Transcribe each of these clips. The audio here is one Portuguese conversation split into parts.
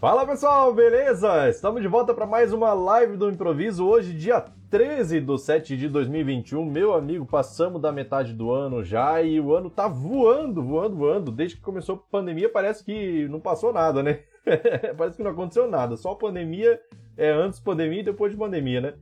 Fala pessoal, beleza? Estamos de volta para mais uma live do improviso. Hoje, dia 13 de 7 de 2021. Meu amigo, passamos da metade do ano já e o ano tá voando, voando, voando. Desde que começou a pandemia, parece que não passou nada, né? parece que não aconteceu nada. Só pandemia é antes pandemia e depois de pandemia, né?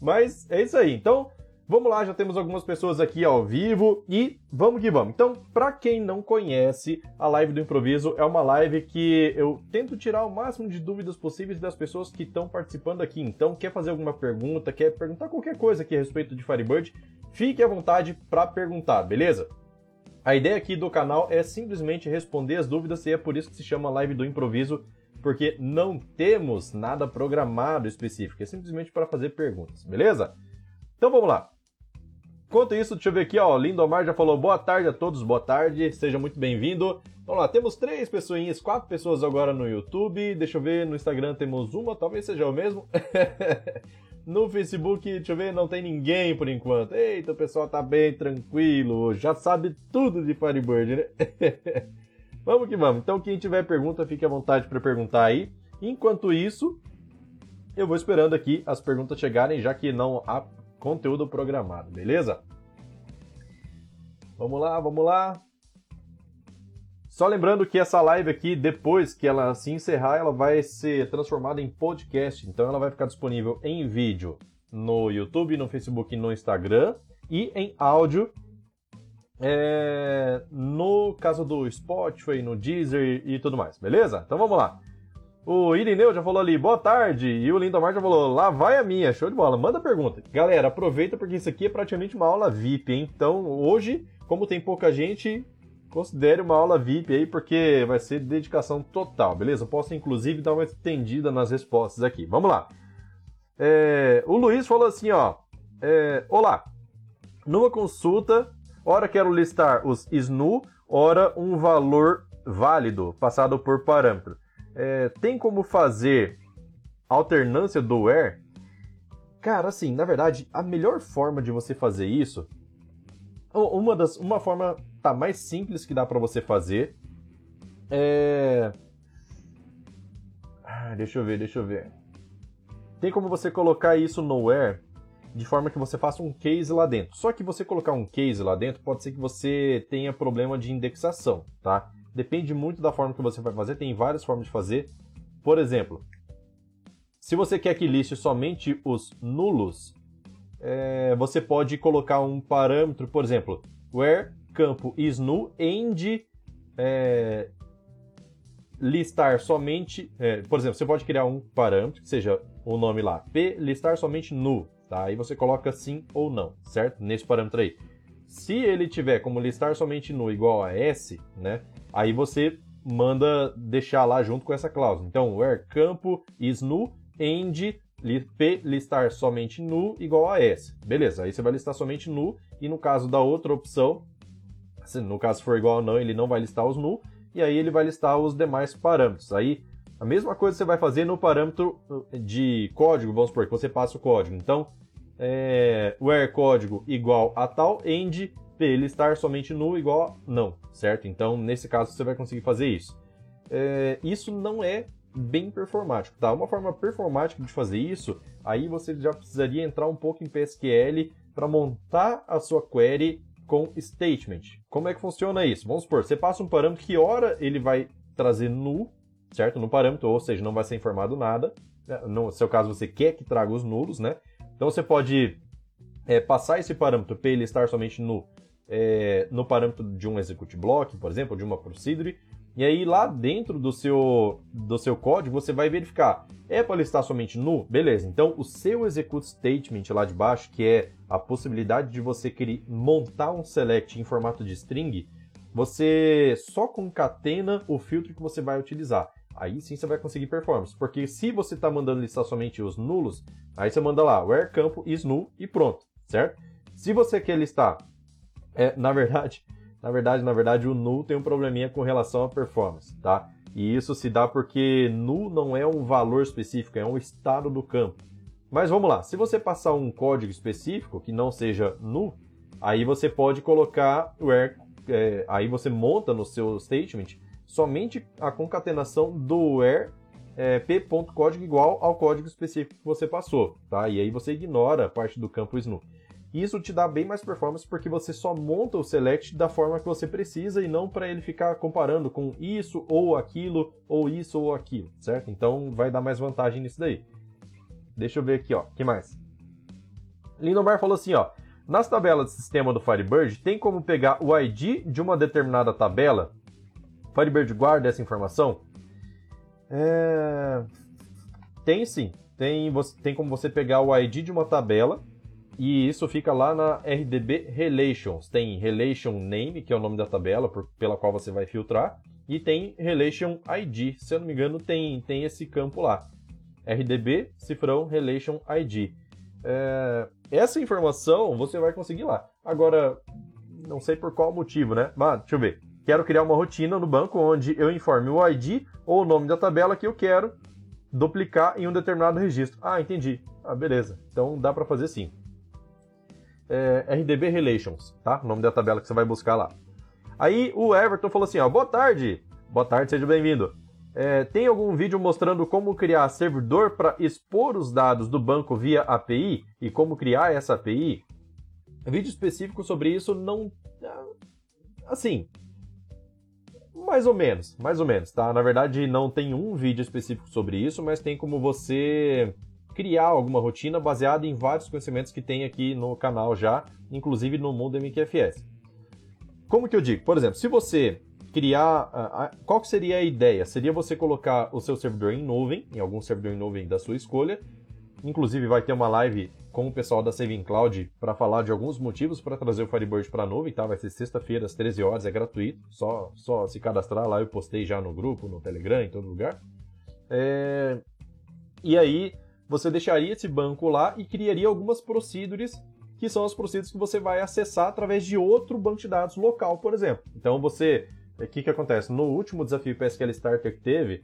Mas é isso aí. Então, Vamos lá, já temos algumas pessoas aqui ao vivo e vamos que vamos. Então, para quem não conhece, a live do improviso é uma live que eu tento tirar o máximo de dúvidas possíveis das pessoas que estão participando aqui. Então, quer fazer alguma pergunta, quer perguntar qualquer coisa aqui a respeito de Firebird, fique à vontade para perguntar, beleza? A ideia aqui do canal é simplesmente responder as dúvidas e é por isso que se chama live do improviso, porque não temos nada programado específico, é simplesmente para fazer perguntas, beleza? Então vamos lá. Enquanto isso, deixa eu ver aqui, ó. Lindomar já falou boa tarde a todos, boa tarde, seja muito bem-vindo. Vamos lá, temos três pessoinhas, quatro pessoas agora no YouTube. Deixa eu ver, no Instagram temos uma, talvez seja o mesmo. no Facebook, deixa eu ver, não tem ninguém por enquanto. Eita, o pessoal tá bem tranquilo, já sabe tudo de Firebird, né? vamos que vamos. Então, quem tiver pergunta, fique à vontade para perguntar aí. Enquanto isso, eu vou esperando aqui as perguntas chegarem, já que não há conteúdo programado, beleza? Vamos lá, vamos lá. Só lembrando que essa live aqui, depois que ela se encerrar, ela vai ser transformada em podcast. Então ela vai ficar disponível em vídeo no YouTube, no Facebook no Instagram. E em áudio é, no caso do Spotify, no Deezer e tudo mais, beleza? Então vamos lá. O Irineu já falou ali, boa tarde. E o Lindomar já falou, lá vai a minha. Show de bola. Manda pergunta. Galera, aproveita porque isso aqui é praticamente uma aula VIP, hein? Então, hoje, como tem pouca gente, considere uma aula VIP aí, porque vai ser dedicação total, beleza? Posso, inclusive, dar uma estendida nas respostas aqui. Vamos lá. É, o Luiz falou assim, ó. É, Olá. Numa consulta, ora quero listar os SNU, ora um valor válido, passado por parâmetro é, tem como fazer alternância do where? Cara, assim, na verdade, a melhor forma de você fazer isso, uma das, uma forma tá mais simples que dá para você fazer é, ah, deixa eu ver, deixa eu ver. Tem como você colocar isso no where de forma que você faça um case lá dentro. Só que você colocar um case lá dentro pode ser que você tenha problema de indexação, tá? Depende muito da forma que você vai fazer, tem várias formas de fazer. Por exemplo, se você quer que liste somente os nulos, é, você pode colocar um parâmetro, por exemplo, where campo is null end é, listar somente, é, por exemplo, você pode criar um parâmetro que seja o nome lá, p listar somente null, tá? Aí você coloca sim ou não, certo? Nesse parâmetro aí. Se ele tiver como listar somente null igual a s, né? Aí você manda deixar lá junto com essa cláusula. Então, where campo is null, end p listar somente nu igual a s. Beleza, aí você vai listar somente nu e no caso da outra opção, se no caso for igual a não, ele não vai listar os nu e aí ele vai listar os demais parâmetros. Aí a mesma coisa você vai fazer no parâmetro de código, vamos supor que você passa o código. Então, é, where código igual a tal, end ele estar somente nu igual não, certo? Então, nesse caso, você vai conseguir fazer isso. É, isso não é bem performático, tá? Uma forma performática de fazer isso, aí você já precisaria entrar um pouco em PSQL para montar a sua query com statement. Como é que funciona isso? Vamos supor, você passa um parâmetro que hora ele vai trazer nu, certo? No parâmetro, ou seja, não vai ser informado nada. É, no seu caso, você quer que traga os nulos, né? Então você pode é, passar esse parâmetro para ele estar somente nu é, no parâmetro de um execute block, por exemplo, de uma procedure, e aí lá dentro do seu, do seu código você vai verificar, é para listar somente nu? Beleza, então o seu execute statement lá de baixo, que é a possibilidade de você querer montar um select em formato de string, você só concatena o filtro que você vai utilizar. Aí sim você vai conseguir performance, porque se você está mandando listar somente os nulos, aí você manda lá where campo is null e pronto, certo? Se você quer listar é, na verdade, na verdade, na verdade, o null tem um probleminha com relação à performance, tá? E isso se dá porque null não é um valor específico, é um estado do campo. Mas vamos lá, se você passar um código específico que não seja null, aí você pode colocar where, é, aí você monta no seu statement somente a concatenação do where é, p.código igual ao código específico que você passou, tá? E aí você ignora a parte do campo Isso te dá bem mais performance porque você só monta o select da forma que você precisa e não para ele ficar comparando com isso ou aquilo ou isso ou aquilo, certo? Então vai dar mais vantagem nisso daí. Deixa eu ver aqui, ó. que mais? Lindomar falou assim, ó. Nas tabelas de sistema do Firebird, tem como pegar o ID de uma determinada tabela? Firebird guarda essa informação? É... Tem sim. Tem, tem como você pegar o ID de uma tabela e isso fica lá na RDB Relations. Tem Relation Name, que é o nome da tabela por, pela qual você vai filtrar, e tem Relation ID. Se eu não me engano, tem, tem esse campo lá. RDB, cifrão, Relation ID. É, essa informação você vai conseguir lá. Agora, não sei por qual motivo, né? Mas, deixa eu ver. Quero criar uma rotina no banco onde eu informe o ID ou o nome da tabela que eu quero duplicar em um determinado registro. Ah, entendi. Ah, beleza. Então dá para fazer sim é, RDB Relations, tá? O nome da tabela que você vai buscar lá. Aí o Everton falou assim, ó, boa tarde, boa tarde, seja bem-vindo. É, tem algum vídeo mostrando como criar servidor para expor os dados do banco via API e como criar essa API? Vídeo específico sobre isso não... Assim, mais ou menos, mais ou menos, tá? Na verdade, não tem um vídeo específico sobre isso, mas tem como você criar alguma rotina baseada em vários conhecimentos que tem aqui no canal já, inclusive no mundo MQFS. Como que eu digo? Por exemplo, se você criar. Qual que seria a ideia? Seria você colocar o seu servidor em nuvem, em algum servidor em nuvem da sua escolha. Inclusive vai ter uma live com o pessoal da Saving Cloud para falar de alguns motivos para trazer o Firebird para a nuvem, tá? Vai ser sexta-feira às 13 horas, é gratuito, só, só se cadastrar lá, eu postei já no grupo, no Telegram, em todo lugar. É... E aí você deixaria esse banco lá e criaria algumas procedures que são as procedures que você vai acessar através de outro banco de dados local, por exemplo. Então você, o que, que acontece? No último desafio PSQL Starter que teve,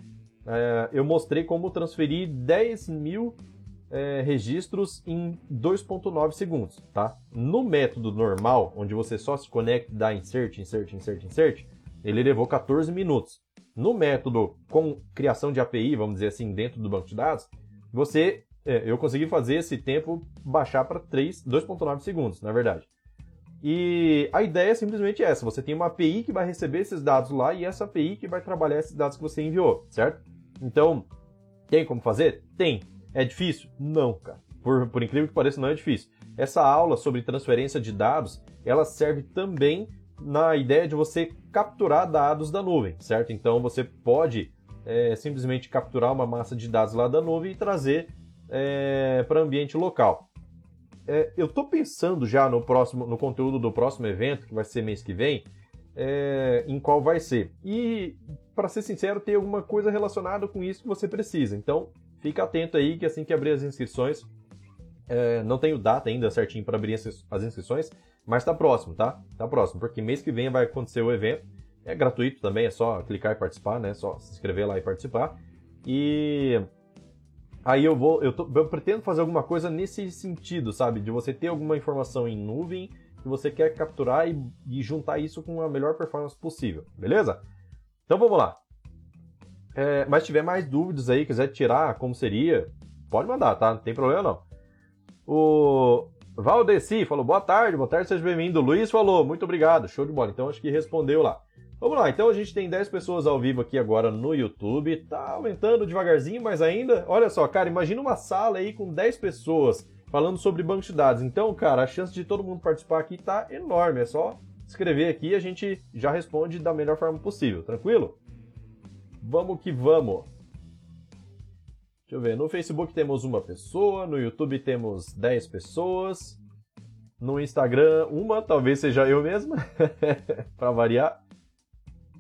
é, eu mostrei como transferir 10 mil é, registros em 2.9 segundos, tá? No método normal, onde você só se conecta e dá insert, insert, insert, insert, ele levou 14 minutos. No método com criação de API, vamos dizer assim, dentro do banco de dados, você, é, eu consegui fazer esse tempo baixar para 2.9 segundos, na verdade. E a ideia é simplesmente essa: você tem uma API que vai receber esses dados lá e essa API que vai trabalhar esses dados que você enviou, certo? Então, tem como fazer? Tem. É difícil? Não, cara. Por, por incrível que pareça, não é difícil. Essa aula sobre transferência de dados, ela serve também na ideia de você capturar dados da nuvem, certo? Então você pode é, simplesmente capturar uma massa de dados lá da nuvem e trazer é, para o ambiente local. É, eu estou pensando já no próximo, no conteúdo do próximo evento, que vai ser mês que vem, é, em qual vai ser. E, para ser sincero, tem alguma coisa relacionada com isso que você precisa. Então, fica atento aí que assim que abrir as inscrições, é, não tenho data ainda certinho para abrir as inscrições, mas está próximo, tá? Está próximo, porque mês que vem vai acontecer o evento é gratuito também, é só clicar e participar, né? Só se inscrever lá e participar. E aí eu vou, eu, tô, eu pretendo fazer alguma coisa nesse sentido, sabe? De você ter alguma informação em nuvem que você quer capturar e, e juntar isso com a melhor performance possível, beleza? Então vamos lá. É, mas tiver mais dúvidas aí, quiser tirar como seria, pode mandar, tá? Não tem problema não. O Valdeci falou boa tarde, boa tarde, seja bem-vindo. Luiz falou muito obrigado, show de bola. Então acho que respondeu lá. Vamos lá, então a gente tem 10 pessoas ao vivo aqui agora no YouTube. Tá aumentando devagarzinho, mas ainda. Olha só, cara, imagina uma sala aí com 10 pessoas falando sobre banco de dados. Então, cara, a chance de todo mundo participar aqui tá enorme. É só escrever aqui e a gente já responde da melhor forma possível, tranquilo? Vamos que vamos. Deixa eu ver, no Facebook temos uma pessoa, no YouTube temos 10 pessoas, no Instagram uma, talvez seja eu mesma, para variar.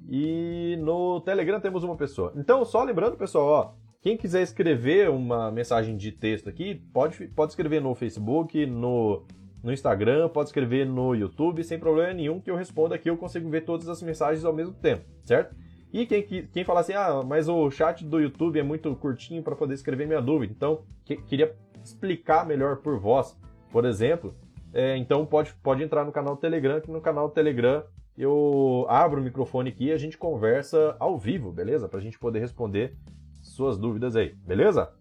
E no Telegram temos uma pessoa. Então, só lembrando, pessoal, ó, quem quiser escrever uma mensagem de texto aqui, pode, pode escrever no Facebook, no, no Instagram, pode escrever no YouTube, sem problema nenhum, que eu respondo aqui, eu consigo ver todas as mensagens ao mesmo tempo, certo? E quem, quem fala assim, ah, mas o chat do YouTube é muito curtinho para poder escrever minha dúvida, então que, queria explicar melhor por voz, por exemplo, é, então pode, pode entrar no canal do Telegram, que no canal do Telegram eu abro o microfone aqui e a gente conversa ao vivo, beleza? Para a gente poder responder suas dúvidas aí, beleza?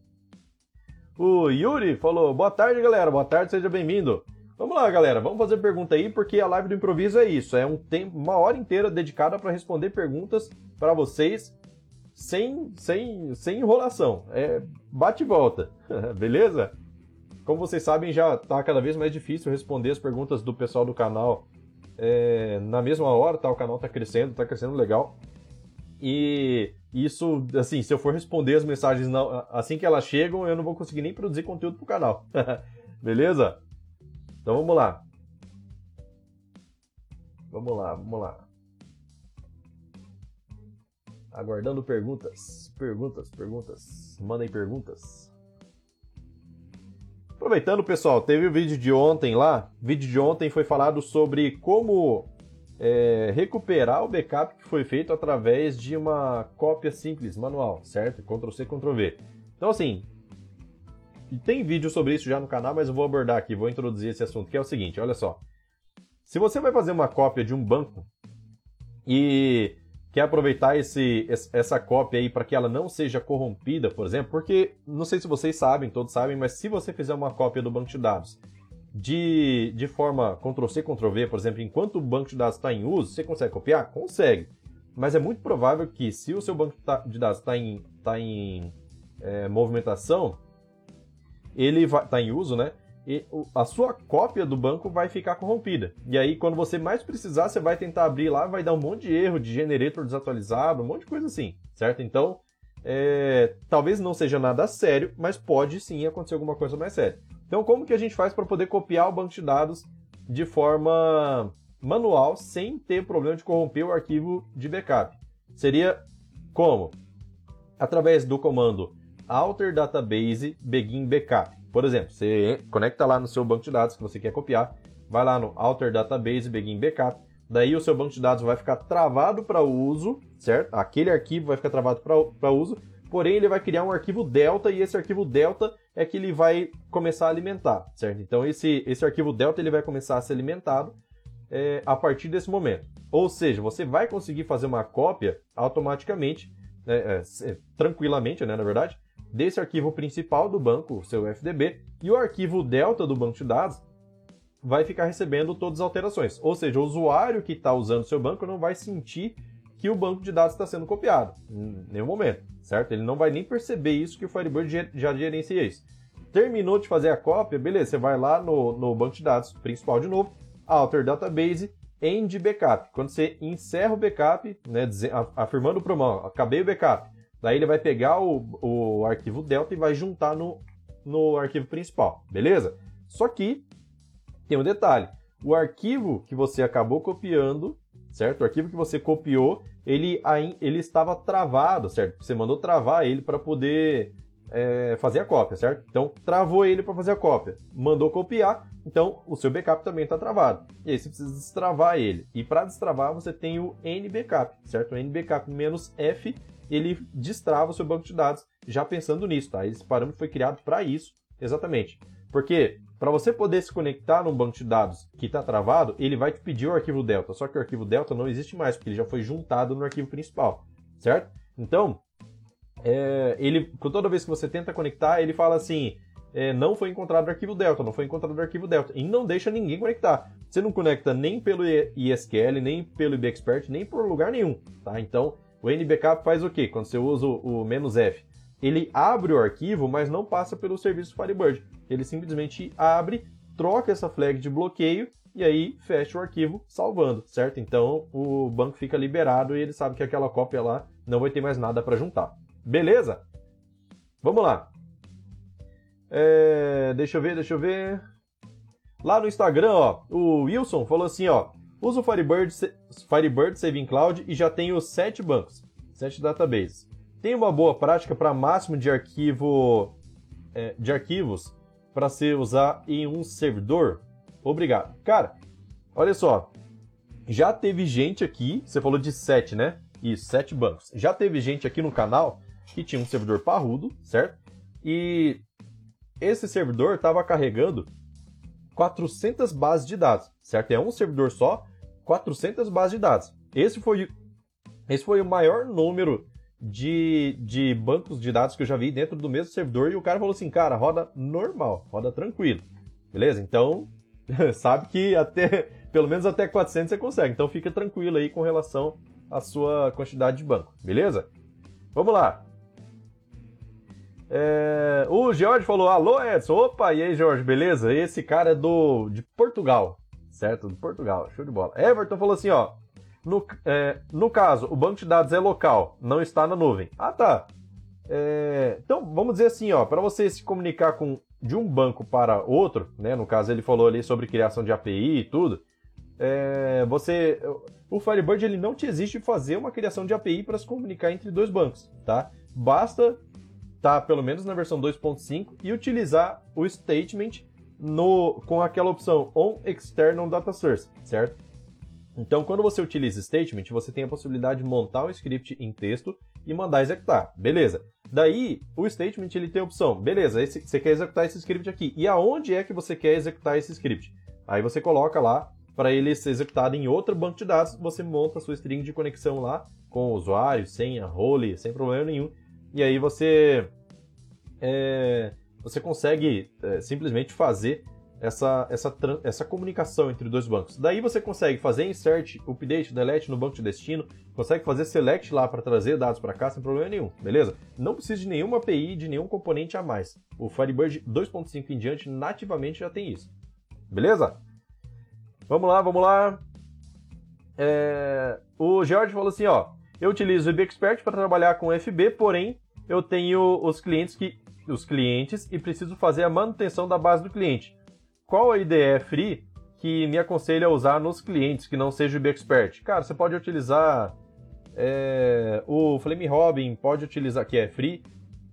O Yuri falou: Boa tarde, galera. Boa tarde, seja bem-vindo. Vamos lá, galera. Vamos fazer pergunta aí, porque a live do improviso é isso. É um tempo, uma hora inteira dedicada para responder perguntas para vocês sem, sem, sem enrolação. É bate e volta, beleza? Como vocês sabem, já está cada vez mais difícil responder as perguntas do pessoal do canal é, na mesma hora, tá? O canal está crescendo, está crescendo legal. E isso, assim, se eu for responder as mensagens assim que elas chegam, eu não vou conseguir nem produzir conteúdo pro canal. Beleza? Então vamos lá. Vamos lá, vamos lá. Aguardando perguntas. Perguntas, perguntas. Mandem perguntas. Aproveitando, pessoal, teve o vídeo de ontem lá. O vídeo de ontem foi falado sobre como é, recuperar o backup que foi feito através de uma cópia simples, manual, certo? Ctrl C, Ctrl V. Então, assim, tem vídeo sobre isso já no canal, mas eu vou abordar aqui, vou introduzir esse assunto, que é o seguinte, olha só. Se você vai fazer uma cópia de um banco e quer aproveitar esse, essa cópia aí para que ela não seja corrompida, por exemplo, porque não sei se vocês sabem, todos sabem, mas se você fizer uma cópia do banco de dados de, de forma Ctrl-C, Ctrl-V, por exemplo, enquanto o banco de dados está em uso, você consegue copiar? Consegue. Mas é muito provável que se o seu banco de dados está em, tá em é, movimentação, ele está em uso, né? E a sua cópia do banco vai ficar corrompida. E aí, quando você mais precisar, você vai tentar abrir lá, vai dar um monte de erro de generator desatualizado, um monte de coisa assim, certo? Então, é, talvez não seja nada sério, mas pode sim acontecer alguma coisa mais séria. Então, como que a gente faz para poder copiar o banco de dados de forma manual, sem ter problema de corromper o arquivo de backup? Seria como? Através do comando alter database begin backup. Por exemplo, você conecta lá no seu banco de dados que você quer copiar, vai lá no alter database begin backup, daí o seu banco de dados vai ficar travado para uso, certo? Aquele arquivo vai ficar travado para uso, porém ele vai criar um arquivo delta e esse arquivo delta é que ele vai começar a alimentar, certo? Então esse, esse arquivo delta ele vai começar a ser alimentado é, a partir desse momento. Ou seja, você vai conseguir fazer uma cópia automaticamente, né, é, é, tranquilamente, né, na verdade, desse arquivo principal do banco, seu FDB, e o arquivo delta do banco de dados vai ficar recebendo todas as alterações. Ou seja, o usuário que está usando o seu banco não vai sentir que o banco de dados está sendo copiado, em nenhum momento, certo? Ele não vai nem perceber isso que o Firebird já gerencia isso. Terminou de fazer a cópia, beleza, você vai lá no, no banco de dados principal de novo, alter database, end backup. Quando você encerra o backup, né, afirmando para o mão, acabei o backup, daí ele vai pegar o, o arquivo delta e vai juntar no, no arquivo principal, beleza? Só que tem um detalhe, o arquivo que você acabou copiando, certo? O arquivo que você copiou, ele, ele estava travado, certo? Você mandou travar ele para poder é, fazer a cópia, certo? Então, travou ele para fazer a cópia. Mandou copiar, então o seu backup também está travado. E aí você precisa destravar ele. E para destravar, você tem o NBackup, certo? O NBackup menos F, ele destrava o seu banco de dados, já pensando nisso, tá? Esse parâmetro foi criado para isso, exatamente. Porque para você poder se conectar num banco de dados que está travado, ele vai te pedir o arquivo Delta. Só que o arquivo Delta não existe mais, porque ele já foi juntado no arquivo principal, certo? Então, é, ele, toda vez que você tenta conectar, ele fala assim: é, não foi encontrado o arquivo Delta, não foi encontrado o arquivo Delta. E não deixa ninguém conectar. Você não conecta nem pelo ISQL, nem pelo IBExpert, nem por lugar nenhum. Tá? Então, o NBackup faz o quê? Quando você usa o, o "-f", ele abre o arquivo, mas não passa pelo serviço Firebird. Ele simplesmente abre, troca essa flag de bloqueio e aí fecha o arquivo salvando, certo? Então o banco fica liberado e ele sabe que aquela cópia lá não vai ter mais nada para juntar. Beleza? Vamos lá. É, deixa eu ver, deixa eu ver. Lá no Instagram, ó, o Wilson falou assim, ó, usa o Firebird, Firebird Saving Cloud e já tenho sete bancos, sete databases. Tem uma boa prática para máximo de arquivo é, de arquivos para se usar em um servidor? Obrigado. Cara, olha só. Já teve gente aqui, você falou de sete, né? Isso, sete bancos. Já teve gente aqui no canal que tinha um servidor parrudo, certo? E esse servidor estava carregando 400 bases de dados, certo? É um servidor só, 400 bases de dados. Esse foi, esse foi o maior número de, de bancos de dados que eu já vi dentro do mesmo servidor e o cara falou assim, cara, roda normal, roda tranquilo. Beleza? Então, sabe que até pelo menos até 400 você consegue. Então fica tranquilo aí com relação à sua quantidade de banco, beleza? Vamos lá. É, o George falou: Alô, Edson. Opa, e aí, George, beleza? Esse cara é do de Portugal, certo? De Portugal, show de bola. Everton falou assim: ó. No, é, no caso, o banco de dados é local, não está na nuvem. Ah, tá. É, então, vamos dizer assim, ó, para você se comunicar com de um banco para outro, né? No caso, ele falou ali sobre criação de API e tudo. É, você, o Firebird ele não te exige fazer uma criação de API para se comunicar entre dois bancos, tá? Basta tá pelo menos na versão 2.5 e utilizar o statement no, com aquela opção on external data source, certo? Então, quando você utiliza statement, você tem a possibilidade de montar um script em texto e mandar executar. Beleza. Daí, o statement ele tem a opção, beleza, esse, você quer executar esse script aqui. E aonde é que você quer executar esse script? Aí você coloca lá para ele ser executado em outro banco de dados, você monta a sua string de conexão lá com o usuário, senha, role, sem problema nenhum e aí você, é, você consegue é, simplesmente fazer essa, essa, essa comunicação entre dois bancos. Daí você consegue fazer insert, update, delete no banco de destino, consegue fazer select lá para trazer dados para cá sem problema nenhum, beleza? Não precisa de nenhuma API, de nenhum componente a mais. O Firebird 2.5 em diante nativamente já tem isso, beleza? Vamos lá, vamos lá. É... O George falou assim, ó, eu utilizo o IBExpert para trabalhar com FB, porém eu tenho os clientes que os clientes e preciso fazer a manutenção da base do cliente. Qual a IDE free que me aconselha a usar nos clientes que não seja o IBExpert? Cara, você pode utilizar é, o Flame Robin, pode utilizar que é free,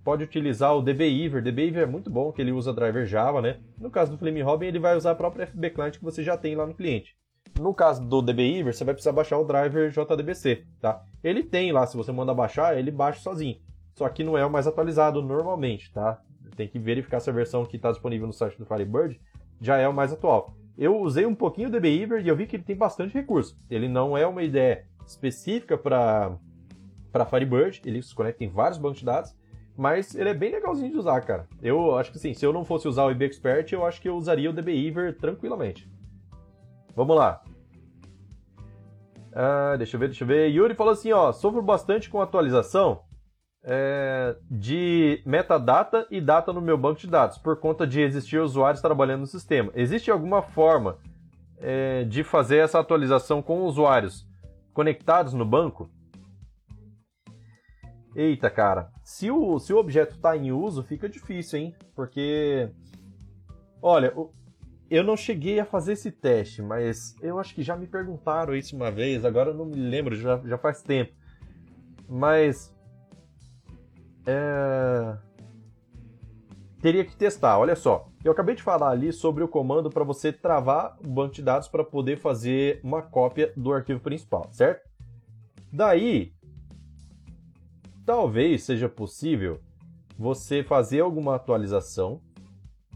pode utilizar o DBeaver. DBeaver é muito bom, que ele usa driver Java, né? No caso do Flame Robin, ele vai usar a própria FB Client que você já tem lá no cliente. No caso do DBeaver, você vai precisar baixar o driver JDBC, tá? Ele tem lá, se você manda baixar, ele baixa sozinho só que não é o mais atualizado normalmente, tá? Tem que verificar se a versão que está disponível no site do Firebird já é o mais atual. Eu usei um pouquinho o DBeaver e eu vi que ele tem bastante recurso. Ele não é uma ideia específica para para Firebird, ele se conecta em vários bancos de dados, mas ele é bem legalzinho de usar, cara. Eu acho que sim, se eu não fosse usar o IB Expert, eu acho que eu usaria o DBeaver tranquilamente. Vamos lá. Ah, deixa eu ver, deixa eu ver. Yuri falou assim, ó, sofro bastante com atualização é, de metadata e data no meu banco de dados, por conta de existir usuários trabalhando no sistema. Existe alguma forma é, de fazer essa atualização com usuários conectados no banco? Eita, cara. Se o, se o objeto está em uso, fica difícil, hein? Porque. Olha, eu não cheguei a fazer esse teste, mas eu acho que já me perguntaram isso uma vez, agora eu não me lembro, já, já faz tempo. Mas é... Teria que testar, olha só. Eu acabei de falar ali sobre o comando para você travar o banco de dados para poder fazer uma cópia do arquivo principal, certo? Daí, talvez seja possível você fazer alguma atualização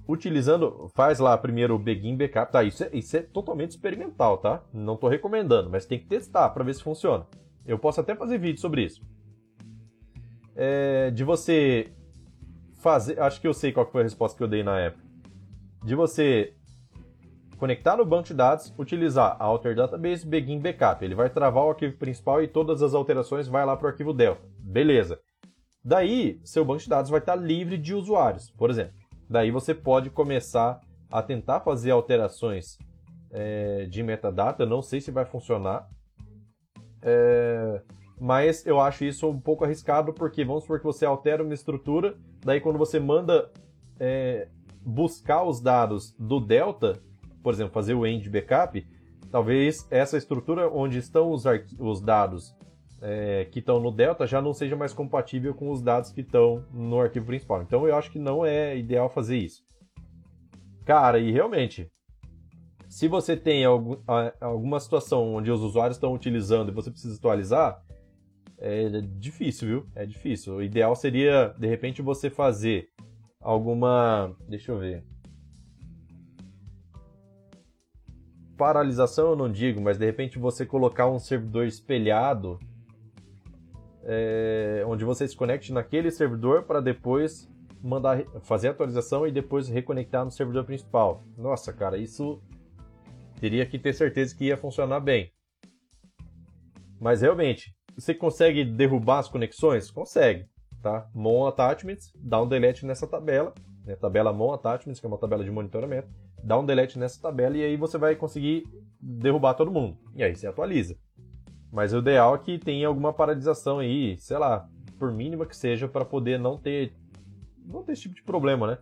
utilizando, faz lá primeiro o begin backup, tá? Isso é, isso é totalmente experimental, tá? Não estou recomendando, mas tem que testar para ver se funciona. Eu posso até fazer vídeo sobre isso é, de você fazer. Acho que eu sei qual foi a resposta que eu dei na época. De você conectar no banco de dados, utilizar Alter Database Begin Backup. Ele vai travar o arquivo principal e todas as alterações vai lá para o arquivo Delta. Beleza. Daí, seu banco de dados vai estar livre de usuários, por exemplo. Daí você pode começar a tentar fazer alterações é, de metadata. Não sei se vai funcionar. É, mas eu acho isso um pouco arriscado porque vamos supor que você altera uma estrutura, daí quando você manda é, buscar os dados do Delta, por exemplo, fazer o end backup, talvez essa estrutura onde estão os, os dados é, que estão no Delta já não seja mais compatível com os dados que estão no arquivo principal. Então eu acho que não é ideal fazer isso. Cara, e realmente, se você tem algum, alguma situação onde os usuários estão utilizando e você precisa atualizar, é difícil, viu? É difícil. O ideal seria, de repente, você fazer alguma. Deixa eu ver. Paralisação eu não digo, mas de repente você colocar um servidor espelhado é, onde você se conecte naquele servidor para depois mandar fazer a atualização e depois reconectar no servidor principal. Nossa, cara, isso teria que ter certeza que ia funcionar bem. Mas realmente, você consegue derrubar as conexões? Consegue, tá? Mon Attachments, dá um delete nessa tabela, né? tabela Mon Attachments, que é uma tabela de monitoramento, dá um delete nessa tabela e aí você vai conseguir derrubar todo mundo. E aí você atualiza. Mas o ideal é que tenha alguma paralisação aí, sei lá, por mínima que seja, para poder não ter, não ter esse tipo de problema, né?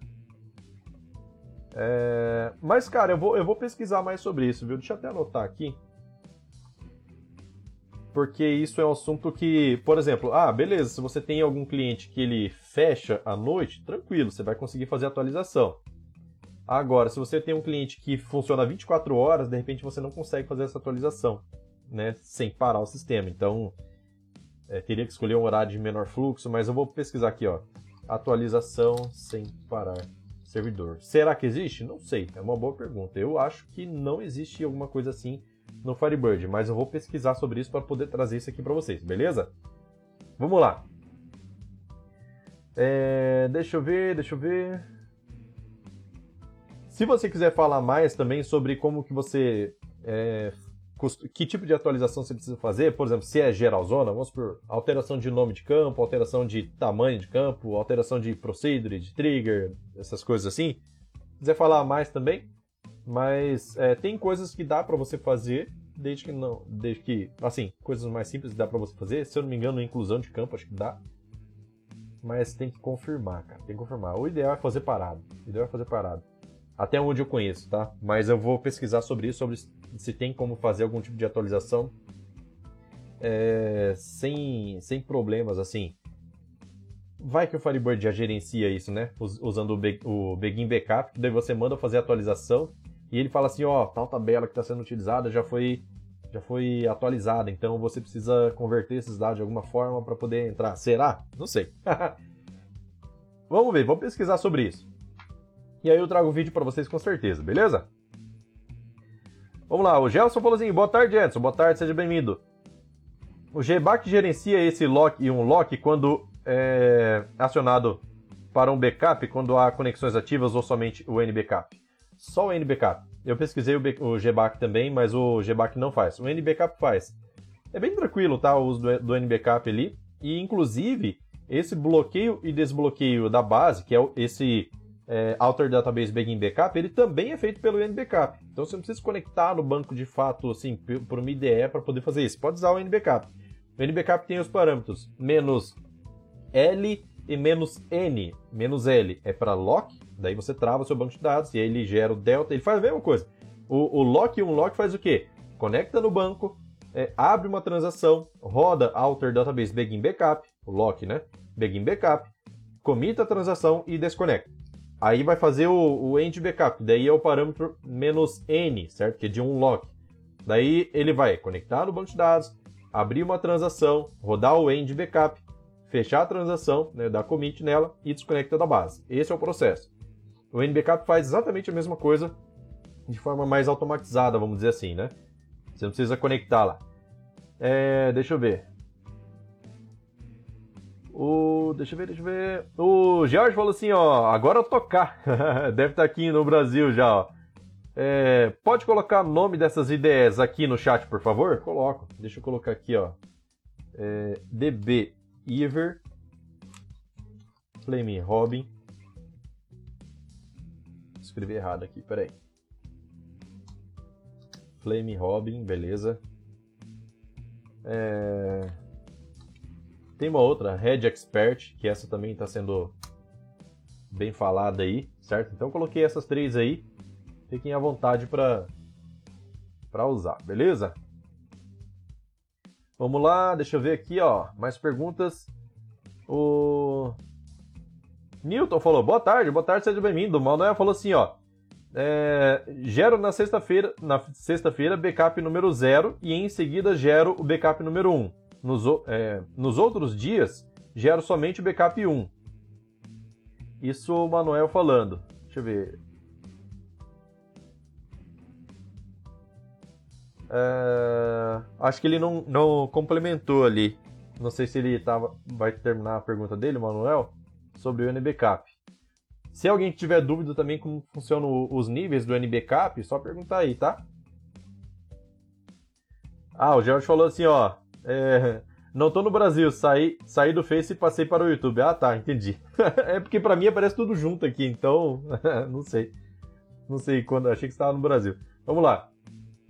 É... Mas, cara, eu vou, eu vou pesquisar mais sobre isso, viu? Deixa eu até anotar aqui. Porque isso é um assunto que, por exemplo, ah, beleza, se você tem algum cliente que ele fecha à noite, tranquilo, você vai conseguir fazer atualização. Agora, se você tem um cliente que funciona 24 horas, de repente você não consegue fazer essa atualização né, sem parar o sistema. Então, é, teria que escolher um horário de menor fluxo, mas eu vou pesquisar aqui, ó. Atualização sem parar servidor. Será que existe? Não sei, é uma boa pergunta. Eu acho que não existe alguma coisa assim no Firebird, mas eu vou pesquisar sobre isso para poder trazer isso aqui para vocês, beleza? Vamos lá. É, deixa eu ver, deixa eu ver. Se você quiser falar mais também sobre como que você é, que tipo de atualização você precisa fazer, por exemplo, se é geralzona, vamos por alteração de nome de campo, alteração de tamanho de campo, alteração de procedure, de trigger, essas coisas assim. Se quiser falar mais também, mas é, tem coisas que dá para você fazer, desde que não, desde que, assim, coisas mais simples dá para você fazer. Se eu não me engano, inclusão de campo acho que dá, mas tem que confirmar, cara, tem que confirmar. O ideal é fazer parado, o ideal é fazer parado. Até onde eu conheço, tá? Mas eu vou pesquisar sobre isso, sobre se tem como fazer algum tipo de atualização é, sem, sem problemas, assim. Vai que o Firebird já gerencia isso, né? Usando o, o Begin Backup, daí você manda fazer a atualização e ele fala assim, ó, tal tabela que está sendo utilizada já foi já foi atualizada, então você precisa converter esses dados de alguma forma para poder entrar. Será? Não sei. vamos ver, vamos pesquisar sobre isso. E aí eu trago o vídeo para vocês com certeza, beleza? Vamos lá, o Gelson falou assim: boa tarde, Edson. Boa tarde, seja bem-vindo. O GBAC gerencia esse lock e um lock quando é acionado para um backup, quando há conexões ativas ou somente o NBackup? Só o NBackup. Eu pesquisei o, o GBAC também, mas o GBAC não faz. O NBackup faz. É bem tranquilo, tá? O uso do, do NBackup ali. E, inclusive, esse bloqueio e desbloqueio da base, que é esse é, Alter Database Begin Backup, ele também é feito pelo NBackup. Então você não precisa se conectar no banco de fato assim, por uma IDE para poder fazer isso. Pode usar o NBackup. O NBackup tem os parâmetros menos L e menos N. Menos L é para lock, daí você trava seu banco de dados e aí ele gera o delta. Ele faz a mesma coisa. O, o lock e um lock faz o quê? Conecta no banco, é, abre uma transação, roda Alter Database Begin Backup, o lock, né? Begin Backup, comita a transação e desconecta. Aí vai fazer o, o end backup, daí é o parâmetro menos n, certo? Que é de um lock. Daí ele vai conectar no banco de dados, abrir uma transação, rodar o end backup, fechar a transação, né, dar commit nela e desconecta da base. Esse é o processo. O backup faz exatamente a mesma coisa de forma mais automatizada, vamos dizer assim, né? Você não precisa conectar lá. É, deixa eu ver. O, deixa eu ver, deixa eu ver. O George falou assim, ó, agora tocar. Deve estar tá aqui no Brasil já, ó. É, pode colocar o nome dessas ideias aqui no chat, por favor? Coloco. Deixa eu colocar aqui, ó. É, DB Ever Flame Robin. Escrevi errado aqui, peraí. Flame Robin, beleza. É... Tem uma outra, Red Expert, que essa também está sendo bem falada aí, certo? Então coloquei essas três aí. Fiquem à vontade para para usar, beleza? Vamos lá, deixa eu ver aqui, ó, mais perguntas. O Newton falou: "Boa tarde, boa tarde, seja bem-vindo". O Manuel falou assim, ó: é, gero na sexta-feira, na sexta-feira backup número 0 e em seguida gero o backup número 1. Um. Nos, é, nos outros dias, gero somente o backup 1. Isso o Manuel falando. Deixa eu ver. É, acho que ele não, não complementou ali. não sei se ele tava, vai terminar a pergunta dele, Manuel, sobre o NBCAP. Se alguém tiver dúvida também como funcionam os níveis do NBCAP, só perguntar aí, tá? Ah, o George falou assim, ó. É, não tô no Brasil, saí, saí do Face e passei para o YouTube. Ah, tá, entendi. é porque para mim aparece tudo junto aqui, então não sei. Não sei quando, achei que estava no Brasil. Vamos lá.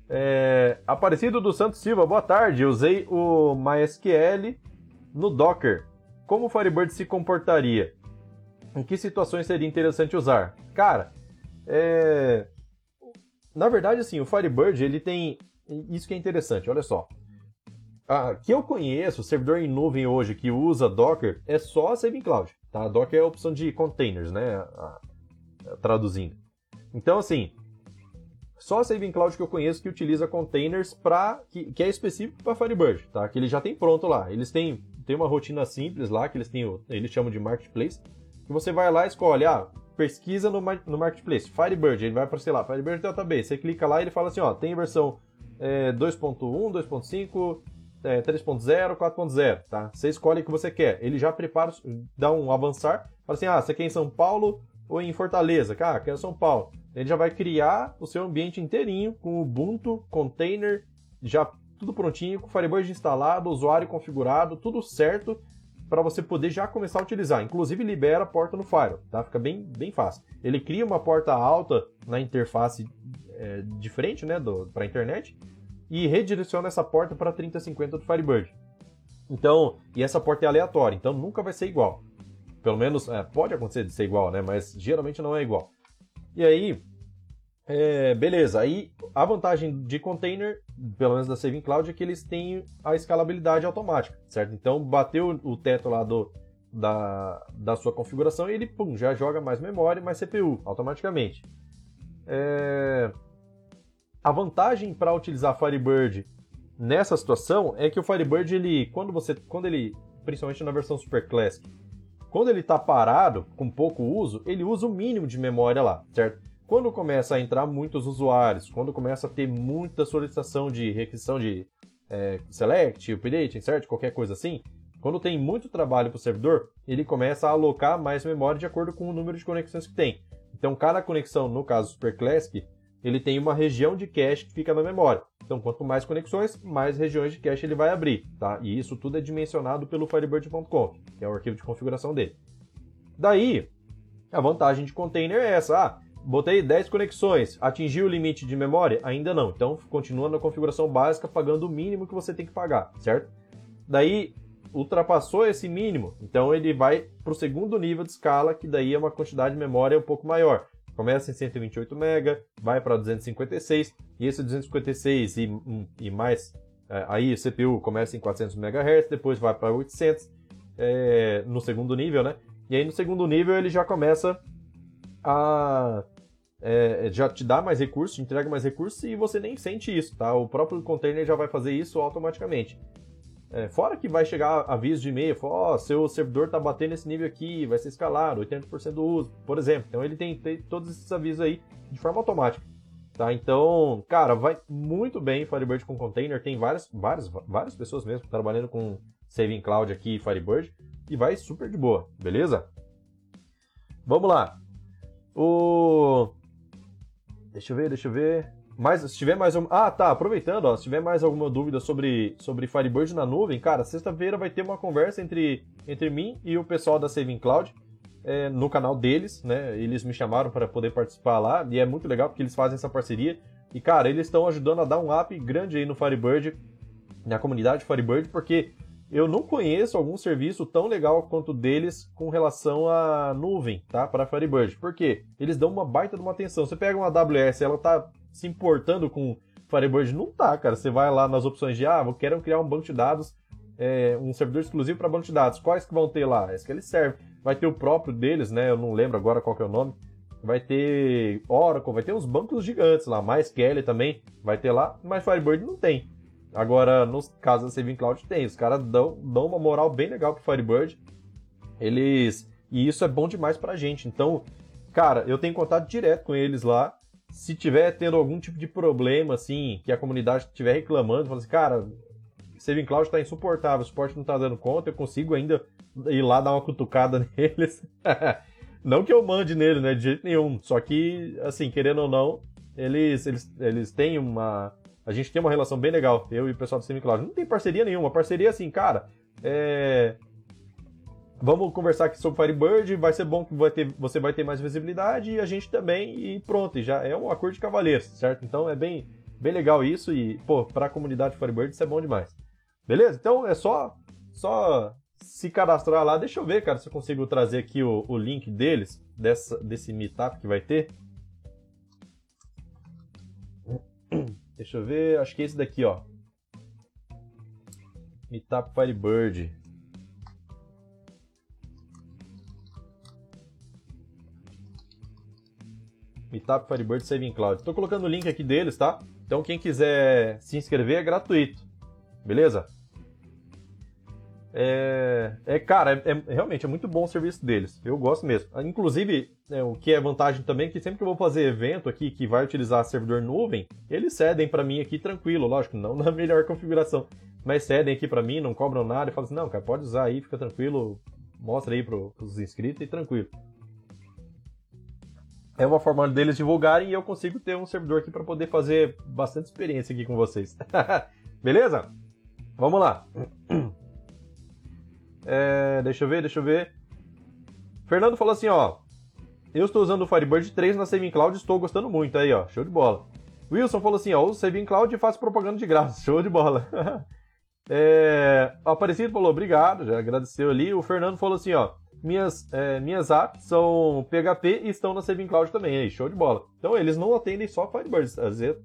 É, Aparecido do Santos Silva, boa tarde. Usei o MySQL no Docker. Como o Firebird se comportaria? Em que situações seria interessante usar? Cara, é... na verdade, assim, o Firebird ele tem isso que é interessante. Olha só, ah, que eu conheço, servidor em nuvem hoje que usa Docker é só a Saving Cloud. Tá? Docker é a opção de containers, né? traduzindo. Então, assim, só a Saving Cloud que eu conheço que utiliza containers para que, que, é específico para Firebird, tá? Que ele já tem pronto lá. Eles têm, têm uma rotina simples lá que eles têm, eles chamam de marketplace, que você vai lá e escolhe, ah, pesquisa no, no marketplace, Firebird, ele vai para sei lá, Firebird Database. Você clica lá e ele fala assim, ó, tem versão é, 2.1, 2.5, é, 3.0, 4.0, tá? Você escolhe o que você quer. Ele já prepara, dá um avançar, fala assim, ah, você quer em São Paulo ou em Fortaleza? Cara, quero São Paulo. Ele já vai criar o seu ambiente inteirinho com Ubuntu, container, já tudo prontinho, com Firebird instalado, usuário configurado, tudo certo para você poder já começar a utilizar. Inclusive libera a porta no Fire, tá? Fica bem, bem fácil. Ele cria uma porta alta na interface é, diferente, né, para a internet e redireciona essa porta para 3050 do Firebird. Então, e essa porta é aleatória, então nunca vai ser igual. Pelo menos, é, pode acontecer de ser igual, né? Mas geralmente não é igual. E aí, é, beleza. Aí a vantagem de container, pelo menos da Saving Cloud, é que eles têm a escalabilidade automática, certo? Então, bateu o teto lá do, da, da sua configuração e ele pum, já joga mais memória e mais CPU automaticamente. É, a vantagem para utilizar Firebird nessa situação é que o Firebird, ele, quando você, quando ele, principalmente na versão Super Classic, quando ele está parado, com pouco uso, ele usa o mínimo de memória lá, certo? Quando começa a entrar muitos usuários, quando começa a ter muita solicitação de requisição de é, select, update, insert, qualquer coisa assim, quando tem muito trabalho para o servidor, ele começa a alocar mais memória de acordo com o número de conexões que tem. Então, cada conexão, no caso Super Classic, ele tem uma região de cache que fica na memória. Então, quanto mais conexões, mais regiões de cache ele vai abrir, tá? E isso tudo é dimensionado pelo Firebird.conf, que é o arquivo de configuração dele. Daí, a vantagem de container é essa. Ah, botei 10 conexões, atingiu o limite de memória? Ainda não. Então, continua na configuração básica, pagando o mínimo que você tem que pagar, certo? Daí, ultrapassou esse mínimo, então ele vai para o segundo nível de escala, que daí é uma quantidade de memória um pouco maior. Começa em 128 MB, vai para 256, e esse 256 e, e mais, é, aí o CPU começa em 400 MHz, depois vai para 800 é, no segundo nível, né? E aí no segundo nível ele já começa a é, já te dá mais recursos, te entrega mais recursos e você nem sente isso, tá? O próprio container já vai fazer isso automaticamente. É, fora que vai chegar aviso de e-mail, ó, oh, seu servidor está batendo esse nível aqui, vai ser escalado, 80% do uso, por exemplo. Então ele tem, tem, todos esses avisos aí de forma automática. Tá? Então, cara, vai muito bem Firebird com container. Tem várias, várias, várias pessoas mesmo trabalhando com Saving Cloud aqui e Firebird. E vai super de boa, beleza? Vamos lá. O. Deixa eu ver, deixa eu ver. Mas se tiver mais um... Ah, tá, aproveitando, ó, se tiver mais alguma dúvida sobre, sobre Firebird na nuvem, cara, sexta-feira vai ter uma conversa entre, entre mim e o pessoal da Saving Cloud é, no canal deles, né? Eles me chamaram para poder participar lá e é muito legal porque eles fazem essa parceria. E, cara, eles estão ajudando a dar um up grande aí no Firebird, na comunidade Firebird, porque eu não conheço algum serviço tão legal quanto deles com relação à nuvem, tá? Para Firebird. Por quê? Eles dão uma baita de uma atenção. Você pega uma AWS, ela tá se importando com Firebird. Não tá, cara. Você vai lá nas opções de, ah, eu quero criar um banco de dados, é, um servidor exclusivo para banco de dados. Quais que vão ter lá? Esse que ele serve. Vai ter o próprio deles, né? Eu não lembro agora qual que é o nome. Vai ter Oracle, vai ter uns bancos gigantes lá. Mais Kelly também vai ter lá, mas Firebird não tem. Agora, nos casos da Saving Cloud, tem. Os caras dão, dão uma moral bem legal pro Firebird. Eles. E isso é bom demais pra gente. Então, cara, eu tenho contato direto com eles lá se tiver tendo algum tipo de problema, assim, que a comunidade estiver reclamando, fala assim, cara, Saving Cloud está insuportável, o suporte não está dando conta, eu consigo ainda ir lá dar uma cutucada neles. não que eu mande nele, né, de jeito nenhum, só que, assim, querendo ou não, eles, eles, eles têm uma... A gente tem uma relação bem legal, eu e o pessoal do Saving Cloud. Não tem parceria nenhuma, parceria assim, cara, é vamos conversar aqui sobre Firebird, vai ser bom que vai ter, você vai ter mais visibilidade e a gente também, e pronto, já é um acordo de cavaleiros, certo? Então é bem, bem legal isso e, pô, para a comunidade Firebird isso é bom demais. Beleza? Então é só, só se cadastrar lá. Deixa eu ver, cara, se eu consigo trazer aqui o, o link deles, dessa, desse meetup que vai ter. Deixa eu ver, acho que é esse daqui, ó. Meetup Firebird. Meetup Firebird Saving Cloud. Estou colocando o link aqui deles, tá? Então quem quiser se inscrever é gratuito. Beleza? É, é cara, é, é, realmente é muito bom o serviço deles. Eu gosto mesmo. Inclusive, é, o que é vantagem também é que sempre que eu vou fazer evento aqui que vai utilizar servidor nuvem, eles cedem para mim aqui tranquilo, lógico, não na melhor configuração, mas cedem aqui para mim, não cobram nada e falam assim: não, cara, pode usar aí, fica tranquilo, mostra aí para os inscritos e tranquilo é uma forma deles divulgarem e eu consigo ter um servidor aqui para poder fazer bastante experiência aqui com vocês. Beleza? Vamos lá. É, deixa eu ver, deixa eu ver. Fernando falou assim, ó. Eu estou usando o Firebird 3 na Saving Cloud e estou gostando muito aí, ó. Show de bola. Wilson falou assim, ó. Uso Saving Cloud e faço propaganda de graça. Show de bola. é, Aparecido falou, obrigado, já agradeceu ali. O Fernando falou assim, ó minhas, é, minhas apps são PHP e estão na Saving Cloud também, aí, show de bola. Então eles não atendem só Firebird,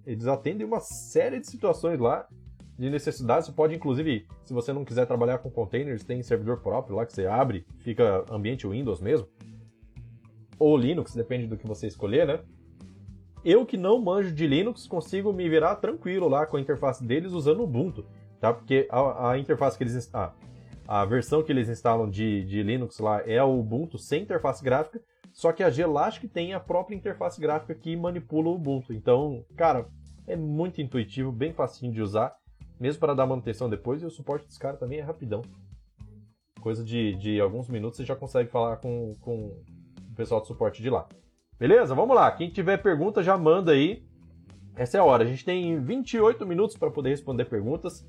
eles atendem uma série de situações lá de necessidade. Você pode, inclusive, se você não quiser trabalhar com containers, tem servidor próprio lá que você abre, fica ambiente Windows mesmo. Ou Linux, depende do que você escolher, né? Eu que não manjo de Linux, consigo me virar tranquilo lá com a interface deles usando Ubuntu, tá? Porque a, a interface que eles... Ah, a versão que eles instalam de, de Linux lá é o Ubuntu sem interface gráfica, só que a Gelastic tem a própria interface gráfica que manipula o Ubuntu. Então, cara, é muito intuitivo, bem facinho de usar, mesmo para dar manutenção depois, e o suporte dos caras também é rapidão. Coisa de, de alguns minutos você já consegue falar com, com o pessoal do suporte de lá. Beleza? Vamos lá. Quem tiver pergunta já manda aí. Essa é a hora. A gente tem 28 minutos para poder responder perguntas.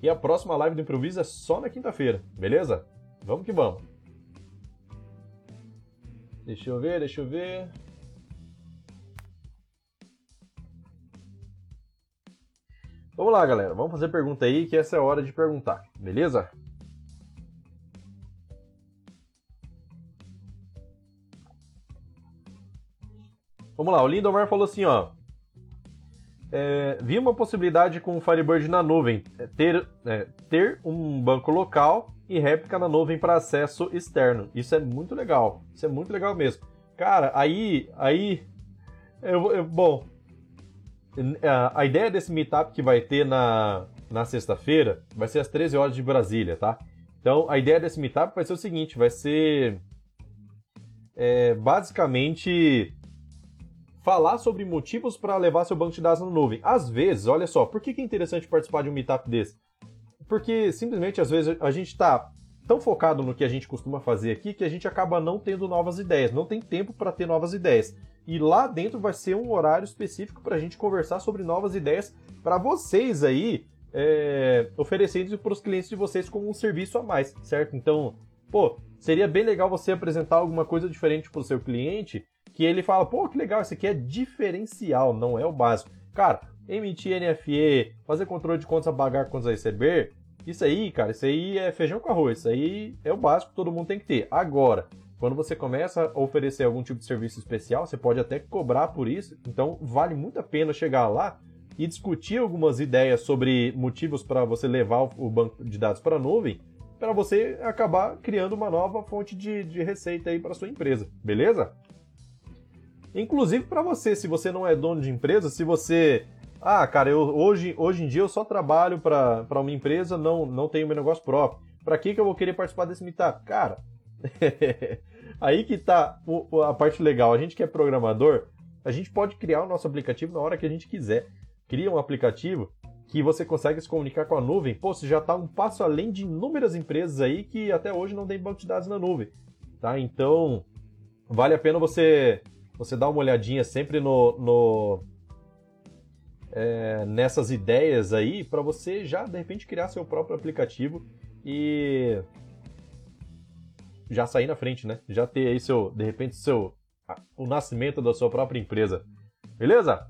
E a próxima live do improviso é só na quinta-feira, beleza? Vamos que vamos. Deixa eu ver, deixa eu ver. Vamos lá, galera. Vamos fazer pergunta aí, que essa é a hora de perguntar, beleza? Vamos lá, o Lindomar falou assim, ó é, vi uma possibilidade com o Firebird na nuvem, é, ter, é, ter um banco local e réplica na nuvem para acesso externo. Isso é muito legal, isso é muito legal mesmo. Cara, aí, aí, eu, eu, bom, a ideia desse meetup que vai ter na, na sexta-feira vai ser às 13 horas de Brasília, tá? Então, a ideia desse meetup vai ser o seguinte, vai ser é, basicamente falar sobre motivos para levar seu banco de dados na nuvem. Às vezes, olha só, por que é interessante participar de um meetup desse? Porque simplesmente às vezes a gente está tão focado no que a gente costuma fazer aqui que a gente acaba não tendo novas ideias, não tem tempo para ter novas ideias. E lá dentro vai ser um horário específico para a gente conversar sobre novas ideias para vocês aí é, oferecendo para os clientes de vocês como um serviço a mais, certo? Então, pô, seria bem legal você apresentar alguma coisa diferente para o seu cliente que ele fala, pô, que legal, isso aqui é diferencial, não é o básico. Cara, emitir NFE, fazer controle de contas a pagar, contas a receber, isso aí, cara, isso aí é feijão com arroz, isso aí é o básico que todo mundo tem que ter. Agora, quando você começa a oferecer algum tipo de serviço especial, você pode até cobrar por isso, então vale muito a pena chegar lá e discutir algumas ideias sobre motivos para você levar o banco de dados para a nuvem, para você acabar criando uma nova fonte de, de receita aí para sua empresa, beleza? Inclusive para você, se você não é dono de empresa, se você. Ah, cara, eu, hoje, hoje em dia eu só trabalho para uma empresa, não, não tenho meu negócio próprio. Para que, que eu vou querer participar desse meetup? Cara, aí que tá a parte legal. A gente que é programador, a gente pode criar o nosso aplicativo na hora que a gente quiser. Cria um aplicativo que você consegue se comunicar com a nuvem, pô, você já está um passo além de inúmeras empresas aí que até hoje não tem banco de dados na nuvem, tá? Então, vale a pena você você dar uma olhadinha sempre no, no é, nessas ideias aí para você já de repente criar seu próprio aplicativo e já sair na frente, né? Já ter aí seu, de repente, seu o nascimento da sua própria empresa. Beleza?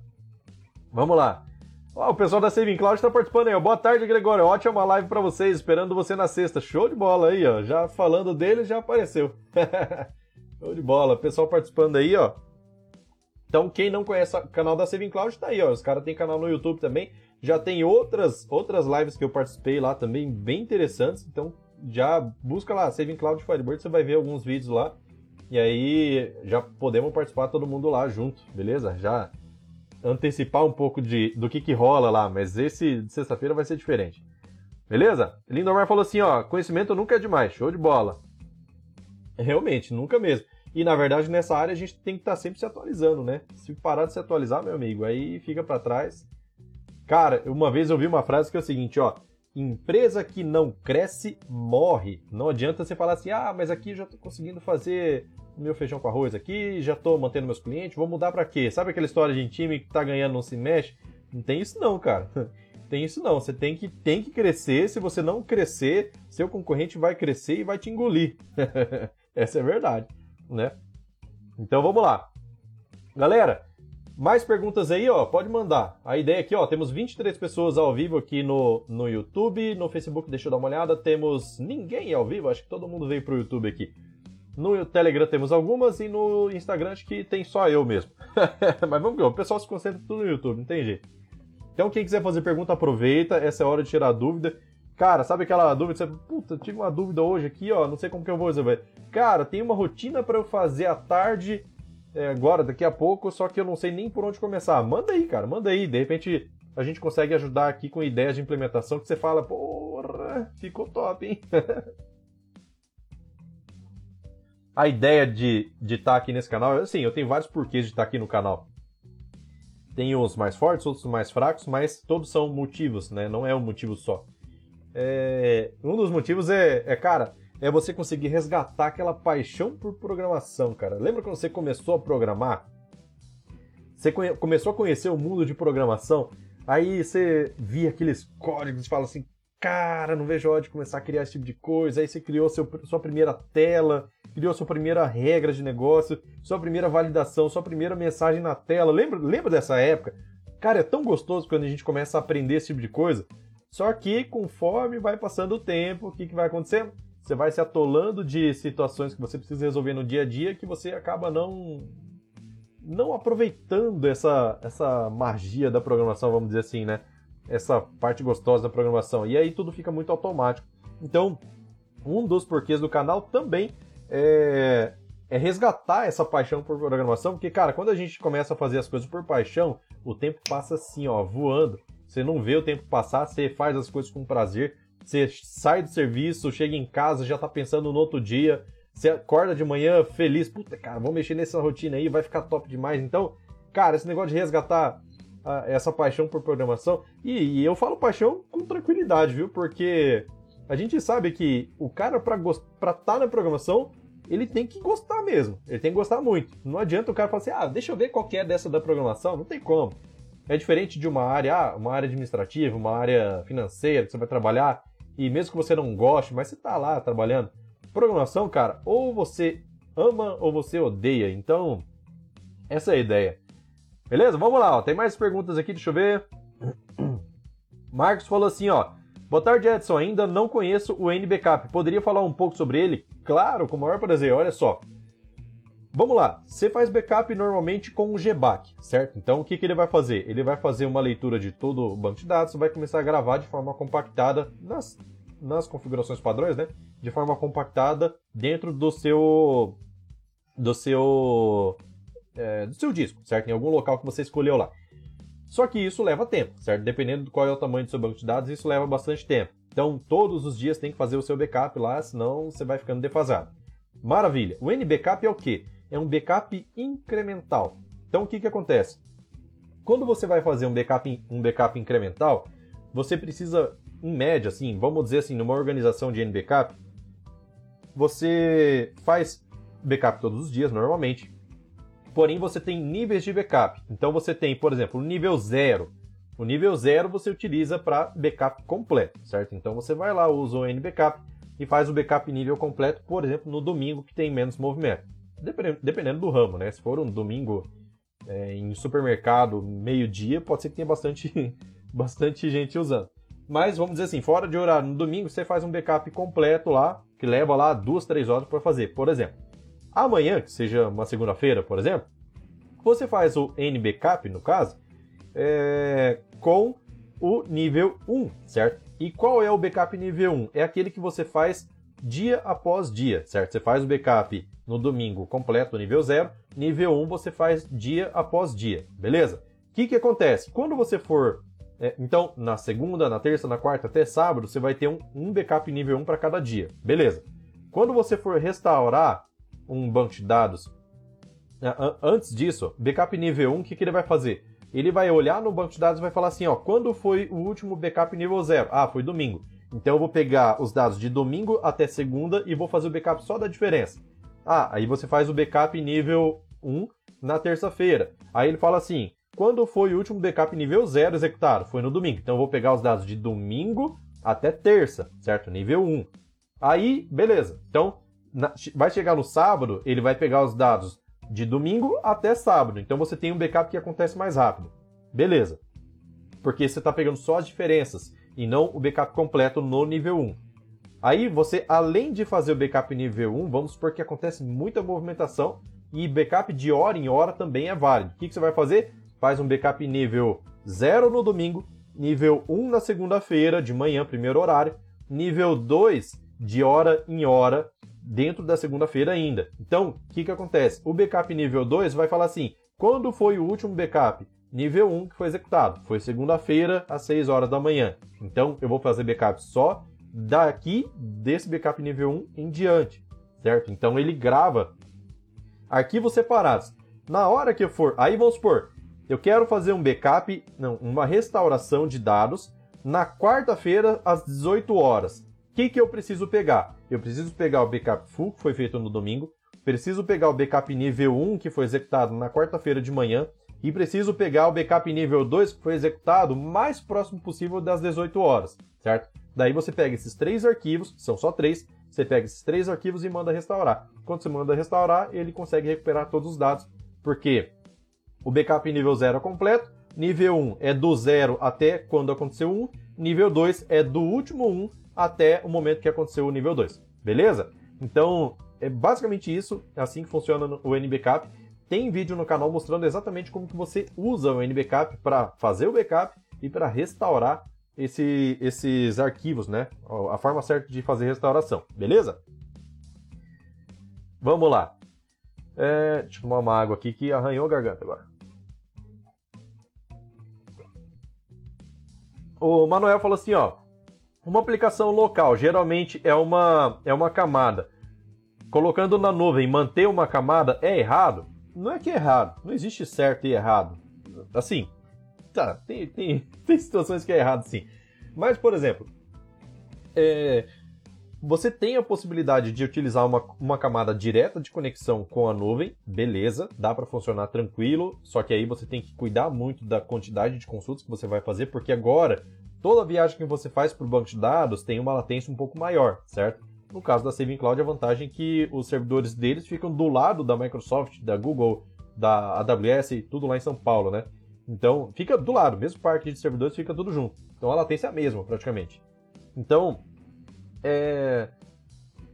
Vamos lá. Ó, o pessoal da Saving Cloud está participando aí. Boa tarde, Gregório. Ótima live para vocês, esperando você na sexta. Show de bola aí, ó. Já falando dele, já apareceu. Show de bola. Pessoal participando aí, ó. Então, quem não conhece o canal da Saving Cloud, tá aí, ó. Os caras têm canal no YouTube também. Já tem outras, outras lives que eu participei lá também, bem interessantes. Então, já busca lá, Saving Cloud Firebird, você vai ver alguns vídeos lá. E aí, já podemos participar todo mundo lá junto, beleza? Já antecipar um pouco de, do que, que rola lá, mas esse de sexta-feira vai ser diferente. Beleza? Lindomar falou assim, ó, conhecimento nunca é demais, show de bola. Realmente, nunca mesmo. E na verdade nessa área a gente tem que estar tá sempre se atualizando, né? Se parar de se atualizar, meu amigo, aí fica para trás. Cara, uma vez eu vi uma frase que é o seguinte, ó, empresa que não cresce morre. Não adianta você falar assim: "Ah, mas aqui já tô conseguindo fazer meu feijão com arroz aqui, já tô mantendo meus clientes, vou mudar para quê? Sabe aquela história de time que tá ganhando não se mexe? Não tem isso não, cara. Tem isso não. Você tem que, tem que crescer. Se você não crescer, seu concorrente vai crescer e vai te engolir. Essa é a verdade, né? Então vamos lá. Galera, mais perguntas aí, ó, pode mandar. A ideia aqui, ó, temos 23 pessoas ao vivo aqui no, no YouTube, no Facebook, deixa eu dar uma olhada, temos ninguém ao vivo, acho que todo mundo veio pro YouTube aqui. No Telegram temos algumas e no Instagram acho que tem só eu mesmo. Mas vamos ver, o pessoal se concentra tudo no YouTube, não tem jeito. Então quem quiser fazer pergunta, aproveita, essa é a hora de tirar dúvida. Cara, sabe aquela dúvida? Você, puta, tive uma dúvida hoje aqui, ó, não sei como que eu vou resolver. Cara, tem uma rotina para eu fazer à tarde, é, agora, daqui a pouco, só que eu não sei nem por onde começar. Manda aí, cara, manda aí. De repente a gente consegue ajudar aqui com ideias de implementação que você fala, porra, ficou top, hein? a ideia de estar de tá aqui nesse canal, assim, eu tenho vários porquês de estar tá aqui no canal. Tem uns mais fortes, outros mais fracos, mas todos são motivos, né? Não é um motivo só. É... Um dos motivos é, é, cara, é você conseguir resgatar aquela paixão por programação, cara. Lembra quando você começou a programar? Você começou a conhecer o mundo de programação, aí você via aqueles códigos e fala assim, cara, não vejo a hora de começar a criar esse tipo de coisa. Aí você criou seu, sua primeira tela, criou sua primeira regra de negócio, sua primeira validação, sua primeira mensagem na tela. Lembra, lembra dessa época? Cara, é tão gostoso quando a gente começa a aprender esse tipo de coisa. Só que conforme vai passando o tempo, o que, que vai acontecendo? Você vai se atolando de situações que você precisa resolver no dia a dia que você acaba não não aproveitando essa, essa magia da programação, vamos dizer assim, né? essa parte gostosa da programação. E aí tudo fica muito automático. Então, um dos porquês do canal também é, é resgatar essa paixão por programação, porque, cara, quando a gente começa a fazer as coisas por paixão, o tempo passa assim, ó, voando. Você não vê o tempo passar, você faz as coisas com prazer, você sai do serviço, chega em casa, já tá pensando no outro dia, você acorda de manhã feliz, puta, cara, vamos mexer nessa rotina aí, vai ficar top demais. Então, cara, esse negócio de resgatar essa paixão por programação. E, e, eu falo paixão com tranquilidade, viu? Porque a gente sabe que o cara, para estar tá na programação, ele tem que gostar mesmo. Ele tem que gostar muito. Não adianta o cara falar assim, ah, deixa eu ver qual é dessa da programação. Não tem como. É diferente de uma área, ah, uma área administrativa, uma área financeira que você vai trabalhar e mesmo que você não goste, mas você tá lá trabalhando. Programação, cara, ou você ama ou você odeia. Então, essa é a ideia. Beleza? Vamos lá, ó. tem mais perguntas aqui, deixa eu ver. Marcos falou assim, ó. Boa tarde, Edson. Ainda não conheço o NBackup. Poderia falar um pouco sobre ele? Claro, com o maior prazer. Olha só. Vamos lá. Você faz backup normalmente com o GBAC, certo? Então, o que, que ele vai fazer? Ele vai fazer uma leitura de todo o banco de dados, vai começar a gravar de forma compactada nas, nas configurações padrões, né? De forma compactada dentro do seu do seu é, do seu disco, certo? Em algum local que você escolheu lá. Só que isso leva tempo, certo? Dependendo de qual é o tamanho do seu banco de dados, isso leva bastante tempo. Então, todos os dias tem que fazer o seu backup lá, senão você vai ficando defasado. Maravilha. O NBackup é o quê? É um backup incremental. Então, o que, que acontece? Quando você vai fazer um backup, um backup incremental, você precisa, em média, assim, vamos dizer assim, numa organização de NBackup, você faz backup todos os dias, normalmente. Porém, você tem níveis de backup. Então, você tem, por exemplo, o nível 0. O nível 0 você utiliza para backup completo, certo? Então, você vai lá, usa o NBackup e faz o backup nível completo, por exemplo, no domingo que tem menos movimento. Dependendo do ramo, né? Se for um domingo é, em supermercado, meio-dia, pode ser que tenha bastante, bastante gente usando. Mas vamos dizer assim, fora de horário, no domingo você faz um backup completo lá, que leva lá duas, três horas para fazer. Por exemplo, amanhã, que seja uma segunda-feira, por exemplo, você faz o NBackup, no caso, é, com o nível 1, certo? E qual é o backup nível 1? É aquele que você faz dia após dia, certo? Você faz o backup no domingo completo, nível 0, nível 1 você faz dia após dia, beleza? O que, que acontece? Quando você for é, então, na segunda, na terça, na quarta até sábado, você vai ter um, um backup nível 1 para cada dia. Beleza. Quando você for restaurar um banco de dados, é, antes disso, backup nível 1, o que, que ele vai fazer? Ele vai olhar no banco de dados e vai falar assim, ó, quando foi o último backup nível 0? Ah, foi domingo. Então eu vou pegar os dados de domingo até segunda e vou fazer o backup só da diferença. Ah, aí você faz o backup nível 1 na terça-feira. Aí ele fala assim: quando foi o último backup nível 0 executado? Foi no domingo. Então eu vou pegar os dados de domingo até terça, certo? Nível 1. Aí, beleza. Então, na, vai chegar no sábado, ele vai pegar os dados de domingo até sábado. Então você tem um backup que acontece mais rápido. Beleza. Porque você está pegando só as diferenças e não o backup completo no nível 1. Aí você, além de fazer o backup nível 1, vamos supor que acontece muita movimentação e backup de hora em hora também é válido. O que, que você vai fazer? faz um backup nível 0 no domingo, nível 1 na segunda-feira, de manhã, primeiro horário, nível 2 de hora em hora, dentro da segunda-feira ainda. Então, o que, que acontece? O backup nível 2 vai falar assim: quando foi o último backup? Nível 1 que foi executado. Foi segunda-feira, às 6 horas da manhã. Então, eu vou fazer backup só daqui, desse backup nível 1 em diante, certo? Então, ele grava arquivos separados. Na hora que eu for, aí vamos supor, eu quero fazer um backup, não, uma restauração de dados na quarta-feira às 18 horas. O que, que eu preciso pegar? Eu preciso pegar o backup full, que foi feito no domingo, preciso pegar o backup nível 1, que foi executado na quarta-feira de manhã, e preciso pegar o backup nível 2, que foi executado o mais próximo possível das 18 horas, certo? Daí você pega esses três arquivos, são só três, você pega esses três arquivos e manda restaurar. Quando você manda restaurar, ele consegue recuperar todos os dados, porque o backup nível 0 é completo, nível 1 é do 0 até quando aconteceu 1, nível 2 é do último 1 até o momento que aconteceu o nível 2. Beleza? Então, é basicamente isso, é assim que funciona o NBackup. Tem vídeo no canal mostrando exatamente como que você usa o NBackup para fazer o backup e para restaurar esse, esses arquivos, né? A forma certa de fazer restauração, beleza? Vamos lá. É, deixa eu tomar uma água aqui que arranhou a garganta agora. O Manuel falou assim, ó. Uma aplicação local geralmente é uma, é uma camada. Colocando na nuvem manter uma camada é errado? Não é que é errado. Não existe certo e errado. Assim, tá, tem, tem, tem situações que é errado sim. Mas, por exemplo, é, você tem a possibilidade de utilizar uma, uma camada direta de conexão com a nuvem, beleza, dá para funcionar tranquilo, só que aí você tem que cuidar muito da quantidade de consultas que você vai fazer, porque agora toda viagem que você faz para o banco de dados tem uma latência um pouco maior, certo? No caso da Saving Cloud, a vantagem é que os servidores deles ficam do lado da Microsoft, da Google, da AWS, tudo lá em São Paulo, né? Então, fica do lado, mesmo parque de servidores fica tudo junto. Então a latência é a mesma, praticamente. Então, é,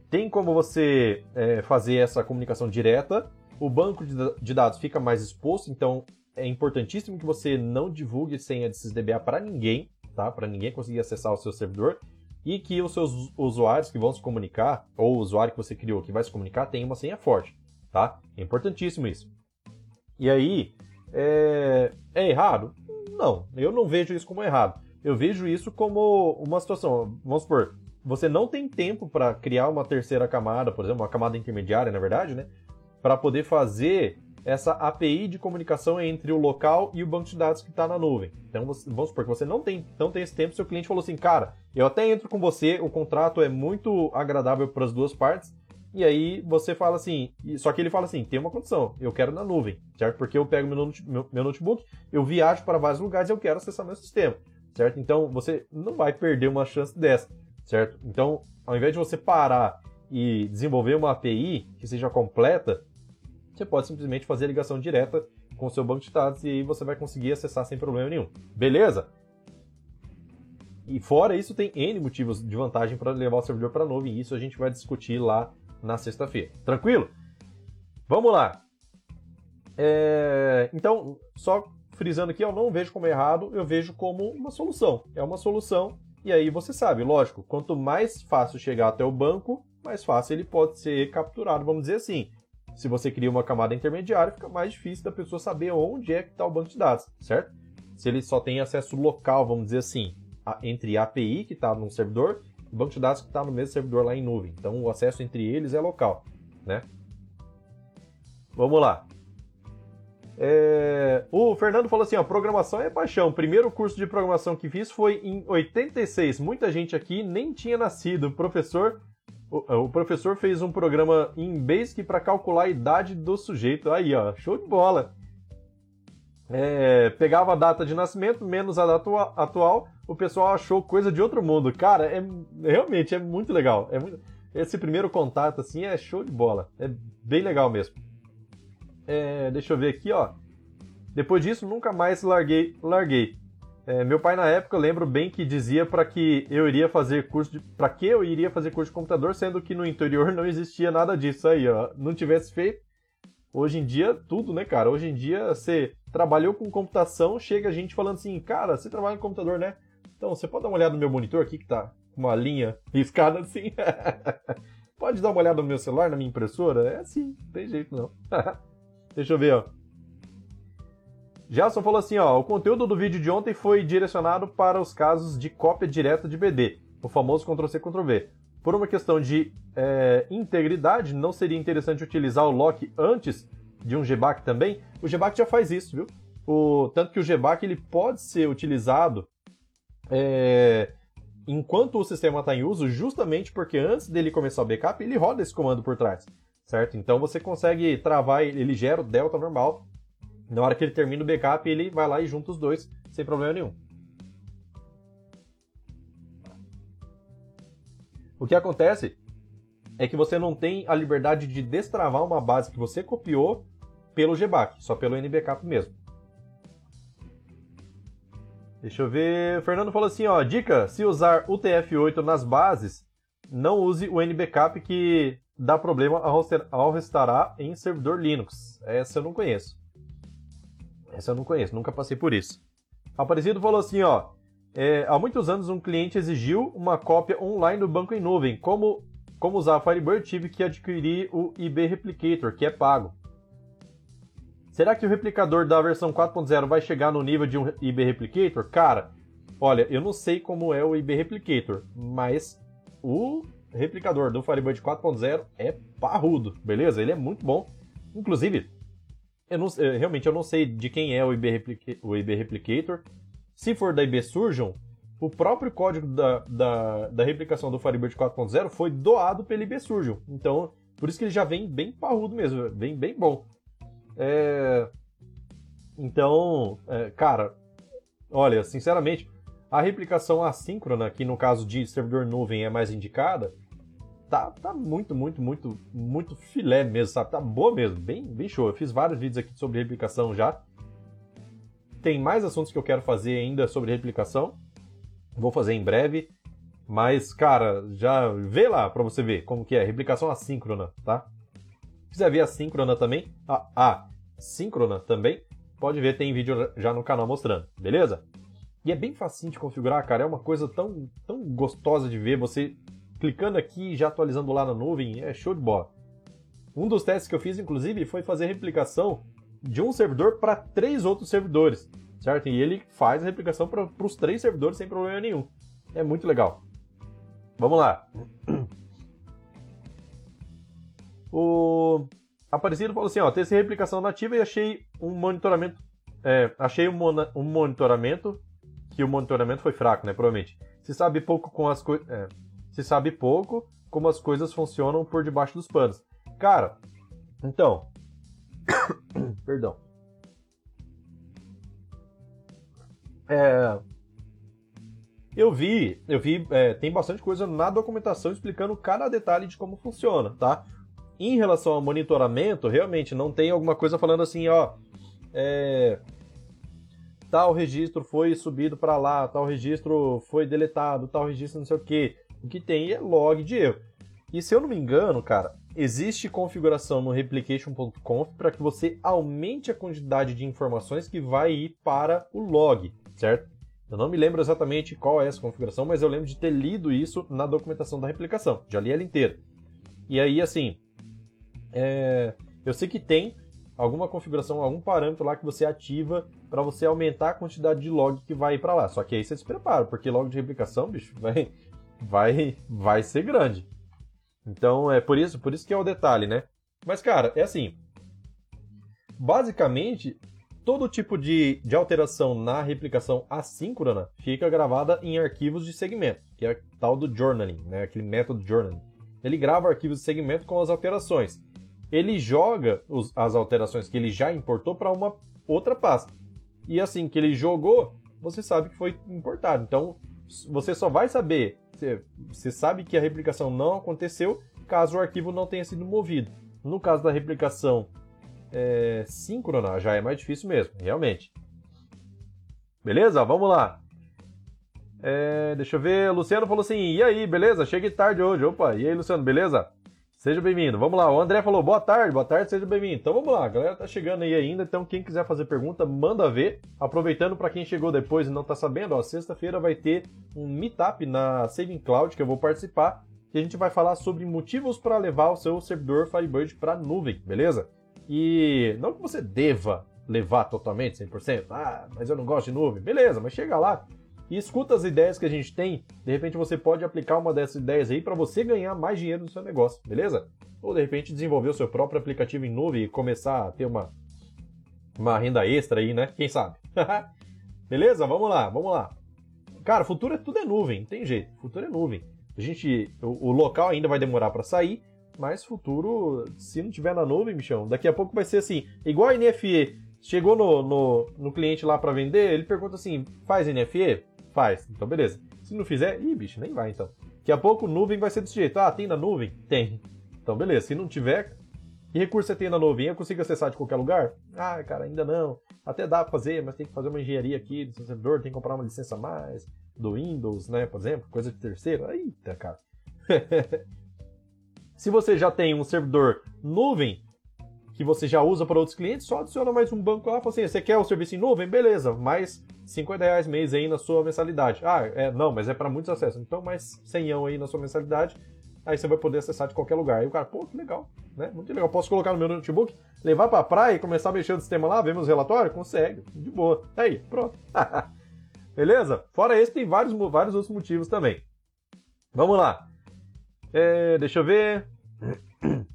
tem como você é, fazer essa comunicação direta. O banco de dados fica mais exposto, então é importantíssimo que você não divulgue senha de SysDBA para ninguém, tá? Para ninguém conseguir acessar o seu servidor e que os seus usuários que vão se comunicar ou o usuário que você criou que vai se comunicar tenha uma senha forte, tá? É importantíssimo isso. E aí, é, é errado? Não, eu não vejo isso como errado. Eu vejo isso como uma situação. Vamos supor, você não tem tempo para criar uma terceira camada, por exemplo, uma camada intermediária, na verdade, né? Para poder fazer essa API de comunicação entre o local e o banco de dados que está na nuvem. Então, vamos supor que você não tem, não tem esse tempo, seu cliente falou assim, cara, eu até entro com você, o contrato é muito agradável para as duas partes, e aí você fala assim, só que ele fala assim, tem uma condição, eu quero na nuvem, certo? Porque eu pego meu notebook, eu viajo para vários lugares e eu quero acessar meu sistema, certo? Então, você não vai perder uma chance dessa, certo? Então, ao invés de você parar e desenvolver uma API que seja completa, você pode simplesmente fazer a ligação direta com o seu banco de dados e aí você vai conseguir acessar sem problema nenhum. Beleza? E fora isso, tem N motivos de vantagem para levar o servidor para a nuvem, e isso a gente vai discutir lá na sexta-feira. Tranquilo? Vamos lá. É... Então, só frisando aqui, eu não vejo como errado, eu vejo como uma solução. É uma solução, e aí você sabe, lógico, quanto mais fácil chegar até o banco, mais fácil ele pode ser capturado, vamos dizer assim. Se você cria uma camada intermediária, fica mais difícil da pessoa saber onde é que está o banco de dados, certo? Se ele só tem acesso local, vamos dizer assim, a, entre a API que está num servidor e o banco de dados que está no mesmo servidor lá em nuvem. Então o acesso entre eles é local, né? Vamos lá. É... O Fernando falou assim: ó, programação é paixão. O primeiro curso de programação que fiz foi em 86. Muita gente aqui nem tinha nascido. O professor o, professor fez um programa em Basic para calcular a idade do sujeito. Aí, ó, show de bola. É, pegava a data de nascimento menos a data atual, o pessoal achou coisa de outro mundo. Cara, é realmente é muito legal. É muito, esse primeiro contato assim é show de bola. É bem legal mesmo. É, deixa eu ver aqui, ó. Depois disso, nunca mais larguei, larguei. É, meu pai na época, eu lembro bem que dizia para que eu iria fazer curso de, para que eu iria fazer curso de computador, sendo que no interior não existia nada disso aí, ó. Não tivesse feito. Hoje em dia tudo, né, cara? Hoje em dia você trabalhou com computação, chega a gente falando assim, cara, você trabalha com computador, né? Então, você pode dar uma olhada no meu monitor aqui que tá com uma linha riscada assim. pode dar uma olhada no meu celular, na minha impressora? É assim, não tem jeito não. Deixa eu ver, ó. Gelson falou assim, ó, o conteúdo do vídeo de ontem foi direcionado para os casos de cópia direta de BD, o famoso Ctrl-C, Ctrl-V. Por uma questão de é, integridade, não seria interessante utilizar o lock antes de um GBAC também? O GBAC já faz isso, viu? O, tanto que o GBAC ele pode ser utilizado é, enquanto o sistema está em uso, justamente porque antes dele começar o backup, ele roda esse comando por trás, certo? Então você consegue travar, ele gera o delta normal na hora que ele termina o backup, ele vai lá e junta os dois sem problema nenhum. O que acontece é que você não tem a liberdade de destravar uma base que você copiou pelo GBAC, só pelo NBackup mesmo. Deixa eu ver. O Fernando falou assim, ó, dica, se usar o TF8 nas bases, não use o NBackup que dá problema ao restaurar em servidor Linux. Essa eu não conheço. Essa eu não conheço, nunca passei por isso. Aparecido falou assim, ó. É, há muitos anos um cliente exigiu uma cópia online do banco em nuvem. Como, como usar a Firebird, tive que adquirir o IB Replicator, que é pago. Será que o replicador da versão 4.0 vai chegar no nível de um IB Replicator? Cara, olha, eu não sei como é o IB Replicator, mas o replicador do Firebird 4.0 é parrudo, beleza? Ele é muito bom. Inclusive, eu não, eu, realmente eu não sei de quem é o IB, o IB Replicator. Se for da IB Surgeon, o próprio código da, da, da replicação do Firebird 4.0 foi doado pelo IB Surgeon. Então, por isso que ele já vem bem parrudo mesmo, vem bem bom. É... Então, é, cara, olha, sinceramente, a replicação assíncrona, que no caso de servidor nuvem é mais indicada, tá, tá muito, muito, muito, muito filé mesmo, sabe? Tá boa mesmo, bem, bem show. Eu fiz vários vídeos aqui sobre replicação já. Tem mais assuntos que eu quero fazer ainda sobre replicação. Vou fazer em breve. Mas, cara, já vê lá pra você ver como que é. Replicação assíncrona, tá? Se quiser ver assíncrona também, a, a síncrona também, pode ver, tem vídeo já no canal mostrando, beleza? E é bem facinho de configurar, cara. É uma coisa tão, tão gostosa de ver. Você clicando aqui e já atualizando lá na nuvem, é show de bola. Um dos testes que eu fiz, inclusive, foi fazer replicação de um servidor para três outros servidores, certo? E ele faz a replicação para os três servidores sem problema nenhum. É muito legal. Vamos lá. O Aparecido falou assim, ó, testei replicação nativa e achei um monitoramento, é, achei um, um, monitoramento que o monitoramento foi fraco, né, provavelmente. Se sabe pouco com as coisas, é, se sabe pouco como as coisas funcionam por debaixo dos panos. Cara, então, perdão. É, eu vi, eu vi, é, tem bastante coisa na documentação explicando cada detalhe de como funciona, tá? Em relação ao monitoramento, realmente não tem alguma coisa falando assim, ó, é, tal registro foi subido para lá, tal registro foi deletado, tal registro não sei o que. O que tem é log de erro. E se eu não me engano, cara, existe configuração no replication.conf para que você aumente a quantidade de informações que vai ir para o log, certo? Eu não me lembro exatamente qual é essa configuração, mas eu lembro de ter lido isso na documentação da replicação. Já li ela inteira. E aí, assim, é... eu sei que tem alguma configuração, algum parâmetro lá que você ativa para você aumentar a quantidade de log que vai para lá. Só que aí você se prepara, porque log de replicação, bicho, vai, vai, vai ser grande. Então é por isso, por isso que é o detalhe, né? Mas cara, é assim. Basicamente, todo tipo de, de alteração na replicação assíncrona fica gravada em arquivos de segmento, que é tal do journaling, né? aquele método journaling. Ele grava arquivos de segmento com as alterações. Ele joga os, as alterações que ele já importou para uma outra pasta. E assim que ele jogou, você sabe que foi importado. Então, você só vai saber, você, sabe que a replicação não aconteceu caso o arquivo não tenha sido movido. No caso da replicação é, síncrona já é mais difícil mesmo, realmente. Beleza? Vamos lá. É, deixa eu ver. Luciano falou assim: e aí, beleza? Cheguei tarde hoje. Opa, e aí, Luciano, beleza? Seja bem-vindo. Vamos lá. O André falou: boa tarde, boa tarde, seja bem-vindo. Então vamos lá, a galera tá chegando aí ainda. Então, quem quiser fazer pergunta, manda ver. Aproveitando para quem chegou depois e não tá sabendo, ó, sexta-feira vai ter um meetup na Saving Cloud que eu vou participar. Que a gente vai falar sobre motivos para levar o seu servidor Firebird para nuvem, beleza? E não que você deva levar totalmente 100%, ah, mas eu não gosto de nuvem. Beleza, mas chega lá e escuta as ideias que a gente tem. De repente você pode aplicar uma dessas ideias aí para você ganhar mais dinheiro no seu negócio, beleza? Ou de repente desenvolver o seu próprio aplicativo em nuvem e começar a ter uma, uma renda extra aí, né? Quem sabe? beleza? Vamos lá, vamos lá. Cara, futuro é tudo é nuvem, tem jeito. Futuro é nuvem. A gente, o, o local ainda vai demorar para sair, mas futuro, se não tiver na nuvem, bichão, daqui a pouco vai ser assim, igual a NFE. Chegou no, no, no cliente lá para vender, ele pergunta assim: faz NFE? Faz. Então, beleza. Se não fizer, ih, bicho, nem vai então. Daqui a pouco nuvem vai ser desse jeito. Ah, tem na nuvem? Tem. Então, beleza. Se não tiver, que recurso você tem na nuvem? Eu consigo acessar de qualquer lugar? Ah, cara, ainda não. Até dá pra fazer, mas tem que fazer uma engenharia aqui do seu servidor, tem que comprar uma licença a mais do Windows, né, por exemplo, coisa de terceiro. Eita, cara. Se você já tem um servidor nuvem que você já usa para outros clientes, só adiciona mais um banco lá, fala assim, você quer o serviço em nuvem? Beleza, mais 50 reais mês aí na sua mensalidade. Ah, é, não, mas é para muitos acessos. Então mais 100 aí na sua mensalidade, aí você vai poder acessar de qualquer lugar. Aí o cara, pô, que legal, né? Muito legal. Posso colocar no meu notebook, levar para a praia e começar a mexer no sistema lá, ver meus relatórios? Consegue, de boa. Aí, pronto. Beleza? Fora esse, tem vários, vários outros motivos também. Vamos lá. É, deixa eu ver.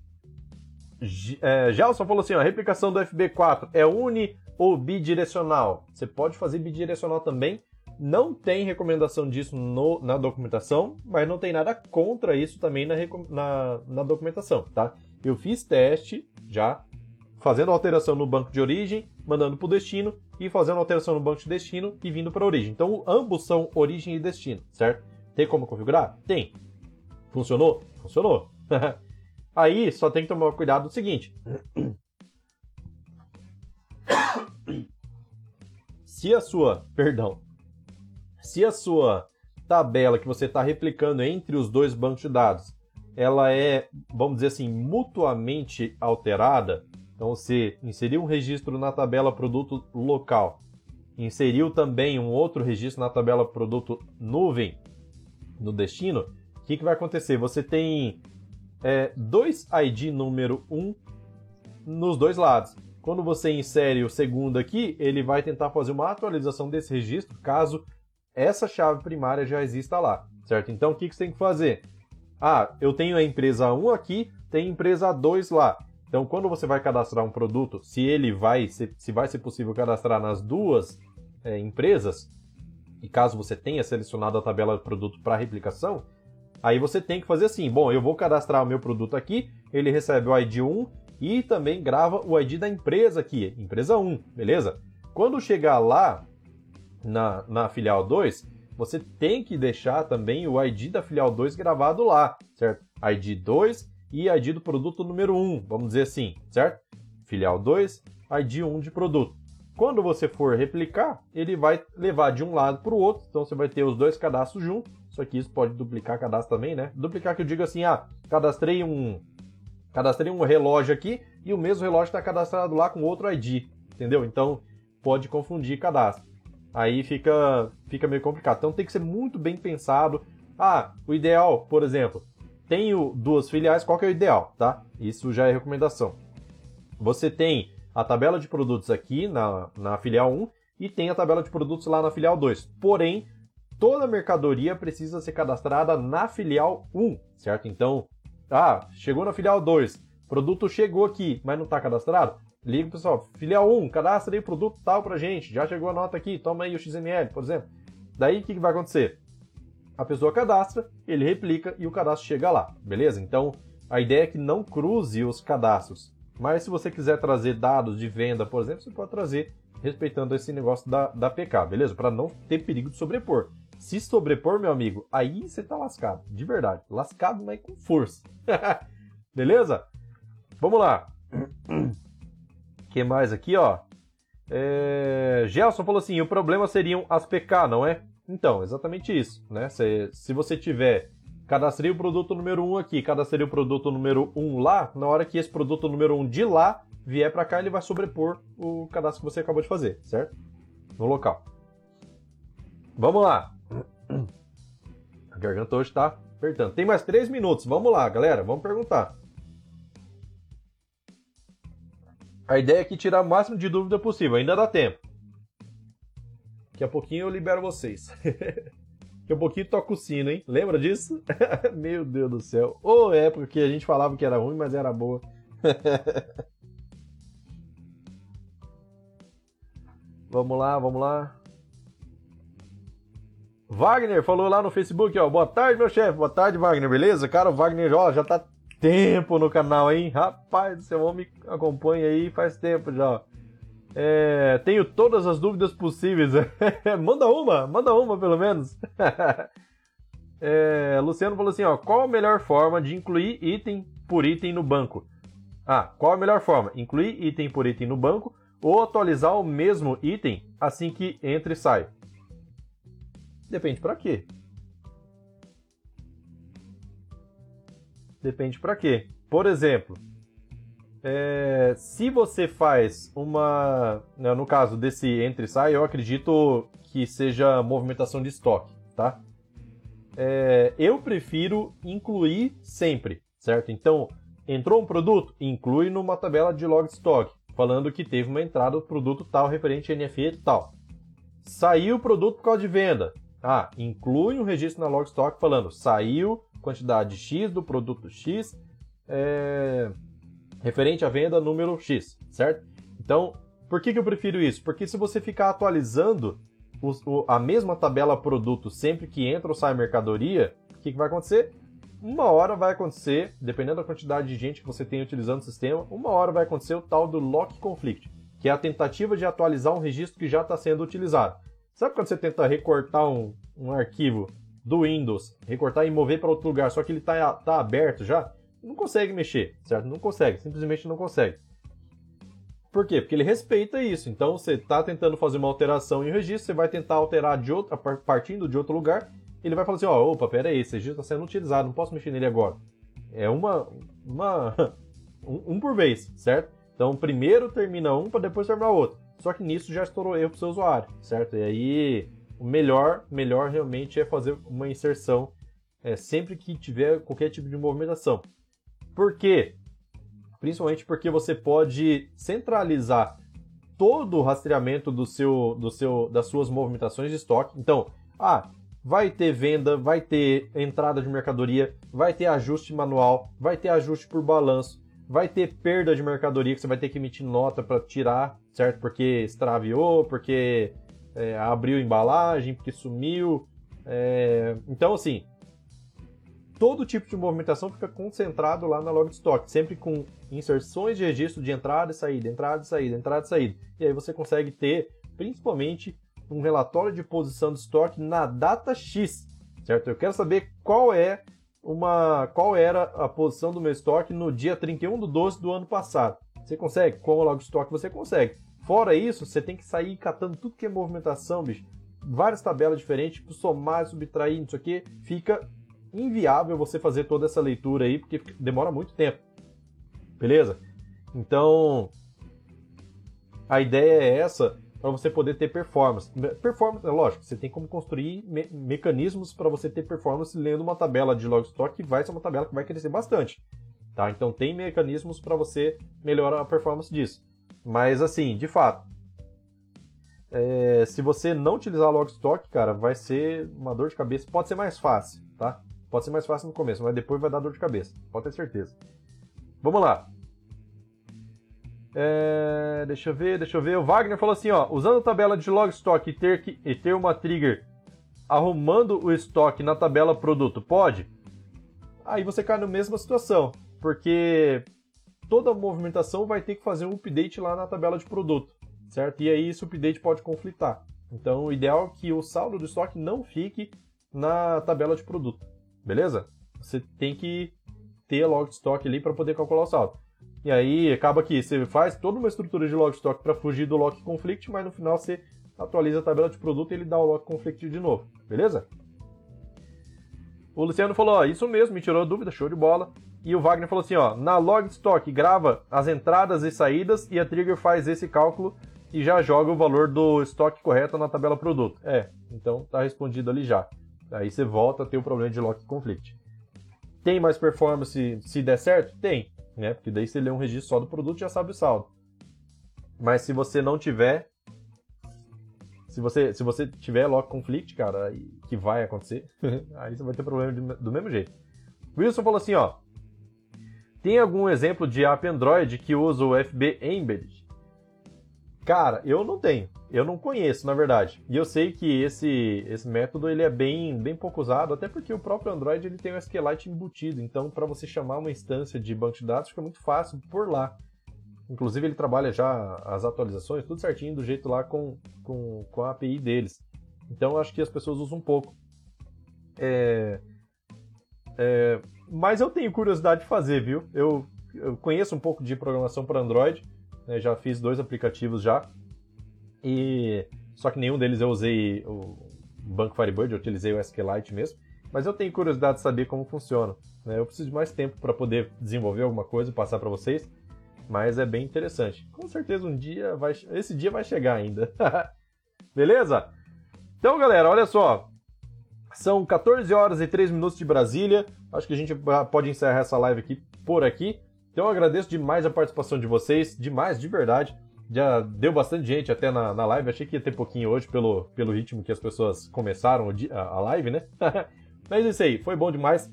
É, Gelson falou assim: ó, a replicação do FB4 é uni ou bidirecional? Você pode fazer bidirecional também. Não tem recomendação disso no, na documentação, mas não tem nada contra isso também na, na, na documentação, tá? Eu fiz teste já, fazendo alteração no banco de origem, mandando para o destino, e fazendo alteração no banco de destino e vindo para a origem. Então, ambos são origem e destino, certo? Tem como configurar? Tem. Funcionou? Funcionou. Aí só tem que tomar cuidado do seguinte. Se a sua, perdão, se a sua tabela que você está replicando entre os dois bancos de dados, ela é, vamos dizer assim, mutuamente alterada, então você inseriu um registro na tabela produto local, inseriu também um outro registro na tabela produto nuvem no destino, que, que vai acontecer? Você tem é, dois ID número 1 um nos dois lados. Quando você insere o segundo aqui, ele vai tentar fazer uma atualização desse registro, caso essa chave primária já exista lá, certo? Então, o que, que você tem que fazer? Ah, eu tenho a empresa 1 aqui, tem a empresa 2 lá. Então, quando você vai cadastrar um produto, se ele vai ser, se vai ser possível cadastrar nas duas é, empresas, e caso você tenha selecionado a tabela de produto para replicação, aí você tem que fazer assim: bom, eu vou cadastrar o meu produto aqui, ele recebe o ID 1 e também grava o ID da empresa aqui, empresa 1, beleza? Quando chegar lá na, na filial 2, você tem que deixar também o ID da filial 2 gravado lá, certo? ID 2 e ID do produto número 1, vamos dizer assim, certo? Filial 2, ID 1 de produto. Quando você for replicar, ele vai levar de um lado para o outro, então você vai ter os dois cadastros juntos. Só que isso pode duplicar cadastro também, né? Duplicar que eu digo assim, ah, cadastrei um cadastrei um relógio aqui e o mesmo relógio está cadastrado lá com outro ID, entendeu? Então pode confundir cadastro. Aí fica fica meio complicado. Então tem que ser muito bem pensado. Ah, o ideal, por exemplo, tenho duas filiais, qual que é o ideal, tá? Isso já é recomendação. Você tem a tabela de produtos aqui na, na filial 1 e tem a tabela de produtos lá na filial 2. Porém, toda mercadoria precisa ser cadastrada na filial 1, certo? Então, ah, chegou na filial 2, produto chegou aqui, mas não está cadastrado? Liga pessoal, filial 1, cadastra aí o produto tal pra gente, já chegou a nota aqui, toma aí o XML, por exemplo. Daí o que, que vai acontecer? a pessoa cadastra, ele replica e o cadastro chega lá, beleza? Então a ideia é que não cruze os cadastros. Mas se você quiser trazer dados de venda, por exemplo, você pode trazer respeitando esse negócio da, da PK, beleza? Para não ter perigo de sobrepor. Se sobrepor, meu amigo, aí você tá lascado, de verdade. Lascado, mas com força. beleza? Vamos lá. Que mais aqui, ó? É... Gelson falou assim: o problema seriam as PK, não é? Então, exatamente isso, né? Se, se você tiver cadastrei o produto número 1 aqui, cadastrei o produto número 1 lá, na hora que esse produto número 1 de lá vier para cá, ele vai sobrepor o cadastro que você acabou de fazer, certo? No local. Vamos lá. Garganta hoje está apertando. Tem mais 3 minutos. Vamos lá, galera. Vamos perguntar. A ideia é que tirar o máximo de dúvida possível. Ainda dá tempo. Daqui a pouquinho eu libero vocês. Daqui a pouquinho toca o sino, hein? Lembra disso? Meu Deus do céu. Ô oh, época que a gente falava que era ruim, mas era boa. vamos lá, vamos lá. Wagner falou lá no Facebook, ó. Boa tarde, meu chefe. Boa tarde, Wagner, beleza? Cara, o Wagner, ó, já tá tempo no canal, hein? Rapaz, seu homem acompanha aí faz tempo já. É, tenho todas as dúvidas possíveis. manda uma, manda uma pelo menos. é, Luciano falou assim: ó, qual a melhor forma de incluir item por item no banco? Ah, qual a melhor forma? Incluir item por item no banco ou atualizar o mesmo item assim que entra e sai? Depende para quê. Depende para quê. Por exemplo, é, se você faz uma. Né, no caso desse entre e sai, eu acredito que seja movimentação de estoque, tá? É, eu prefiro incluir sempre, certo? Então, entrou um produto, inclui numa tabela de log stock, falando que teve uma entrada do produto tal referente a NFE tal. Saiu o produto por causa de venda. Ah, inclui um registro na log stock falando saiu quantidade X do produto X. É referente à venda número X, certo? Então, por que, que eu prefiro isso? Porque se você ficar atualizando o, a mesma tabela produto sempre que entra ou sai mercadoria, o que, que vai acontecer? Uma hora vai acontecer, dependendo da quantidade de gente que você tem utilizando o sistema, uma hora vai acontecer o tal do lock conflict, que é a tentativa de atualizar um registro que já está sendo utilizado. Sabe quando você tenta recortar um, um arquivo do Windows, recortar e mover para outro lugar, só que ele está tá aberto já? não consegue mexer, certo? Não consegue, simplesmente não consegue. Por quê? Porque ele respeita isso. Então você está tentando fazer uma alteração em registro, você vai tentar alterar de outro, partindo de outro lugar, ele vai falar assim, ó, opa, pera aí, esse registro está sendo utilizado, não posso mexer nele agora. É uma, uma um, um, por vez, certo? Então primeiro termina um para depois terminar outro. Só que nisso já estourou erro para o seu usuário, certo? E aí o melhor, melhor realmente é fazer uma inserção é, sempre que tiver qualquer tipo de movimentação. Por quê? Principalmente porque você pode centralizar todo o rastreamento do seu, do seu, das suas movimentações de estoque. Então, ah, vai ter venda, vai ter entrada de mercadoria, vai ter ajuste manual, vai ter ajuste por balanço, vai ter perda de mercadoria que você vai ter que emitir nota para tirar, certo? Porque extraviou, porque é, abriu embalagem, porque sumiu. É... Então, assim, todo tipo de movimentação fica concentrado lá na log de estoque, sempre com inserções de registro de entrada e saída, entrada e saída, entrada e saída. E aí você consegue ter, principalmente, um relatório de posição de estoque na data X, certo? Eu quero saber qual é uma qual era a posição do meu estoque no dia 31 de 12 do ano passado. Você consegue? Com o log estoque você consegue. Fora isso, você tem que sair catando tudo que é movimentação, bicho. Várias tabelas diferentes, tipo somar, subtrair, isso aqui, fica inviável você fazer toda essa leitura aí, porque demora muito tempo. Beleza? Então, a ideia é essa para você poder ter performance. Performance, é lógico, você tem como construir me mecanismos para você ter performance lendo uma tabela de logstock que vai ser uma tabela que vai crescer bastante. Tá? Então tem mecanismos para você melhorar a performance disso. Mas assim, de fato, é, se você não utilizar logstock, cara, vai ser uma dor de cabeça. Pode ser mais fácil, tá? Pode ser mais fácil no começo, mas depois vai dar dor de cabeça. Pode ter certeza. Vamos lá. É, deixa eu ver, deixa eu ver. O Wagner falou assim, ó, usando a tabela de log stock e ter, que, e ter uma trigger arrumando o estoque na tabela produto, pode? Aí você cai na mesma situação, porque toda movimentação vai ter que fazer um update lá na tabela de produto, certo? E aí esse update pode conflitar. Então o ideal é que o saldo do estoque não fique na tabela de produto, beleza? Você tem que ter log estoque ali para poder calcular o saldo. E aí acaba que você faz toda uma estrutura de log stock para fugir do lock conflict, mas no final você atualiza a tabela de produto e ele dá o lock conflict de novo, beleza? O Luciano falou, ó, isso mesmo, me tirou a dúvida, show de bola. E o Wagner falou assim, ó, na log stock grava as entradas e saídas e a trigger faz esse cálculo e já joga o valor do estoque correto na tabela produto. É, então tá respondido ali já. Aí você volta a ter o problema de lock conflict. Tem mais performance se der certo? Tem né? Porque daí você lê um registro só do produto já sabe o saldo. Mas se você não tiver, se você, se você tiver lock conflict, cara, que vai acontecer, aí você vai ter problema do mesmo jeito. Wilson falou assim, ó. Tem algum exemplo de app Android que usa o FB Embedded? Cara, eu não tenho. Eu não conheço, na verdade. E eu sei que esse, esse método ele é bem, bem pouco usado, até porque o próprio Android ele tem o SQLite embutido. Então, para você chamar uma instância de banco de dados, fica muito fácil por lá. Inclusive, ele trabalha já as atualizações, tudo certinho, do jeito lá com, com, com a API deles. Então, acho que as pessoas usam um pouco. É, é, mas eu tenho curiosidade de fazer, viu? Eu, eu conheço um pouco de programação para Android, né, já fiz dois aplicativos já. E só que nenhum deles eu usei o Banco Firebird, eu utilizei o SQLite mesmo. Mas eu tenho curiosidade de saber como funciona. Né? Eu preciso de mais tempo para poder desenvolver alguma coisa e passar para vocês. Mas é bem interessante. Com certeza um dia vai, esse dia vai chegar ainda. Beleza? Então, galera, olha só. São 14 horas e 3 minutos de Brasília. Acho que a gente pode encerrar essa live aqui por aqui. Então eu agradeço demais a participação de vocês, demais, de verdade. Já deu bastante gente até na, na live, achei que ia ter pouquinho hoje pelo, pelo ritmo que as pessoas começaram a, live, né? Mas é isso aí, foi bom demais.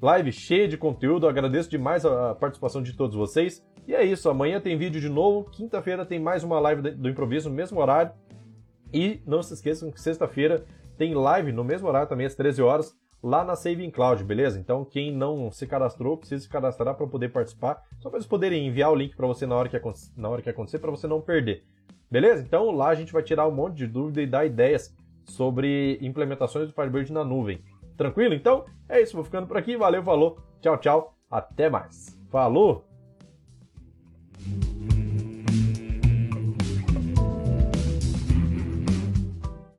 Live cheia de conteúdo, agradeço demais a participação de todos vocês. E é isso, amanhã tem vídeo de novo, quinta-feira tem mais uma live do improviso no mesmo horário. E não se esqueçam que sexta-feira tem live no mesmo horário também, às 13 horas, lá na Saving Cloud, beleza? Então, quem não se cadastrou, precisa se cadastrar para poder participar, só para eles poderem enviar o link para você na hora que, na hora que acontecer, para você não perder. Beleza? Então, lá a gente vai tirar um monte de dúvida e dar ideias sobre implementações do Firebird na nuvem. Tranquilo? Então, é isso, vou ficando por aqui. Valeu, falou. Tchau, tchau. Até mais. Falou!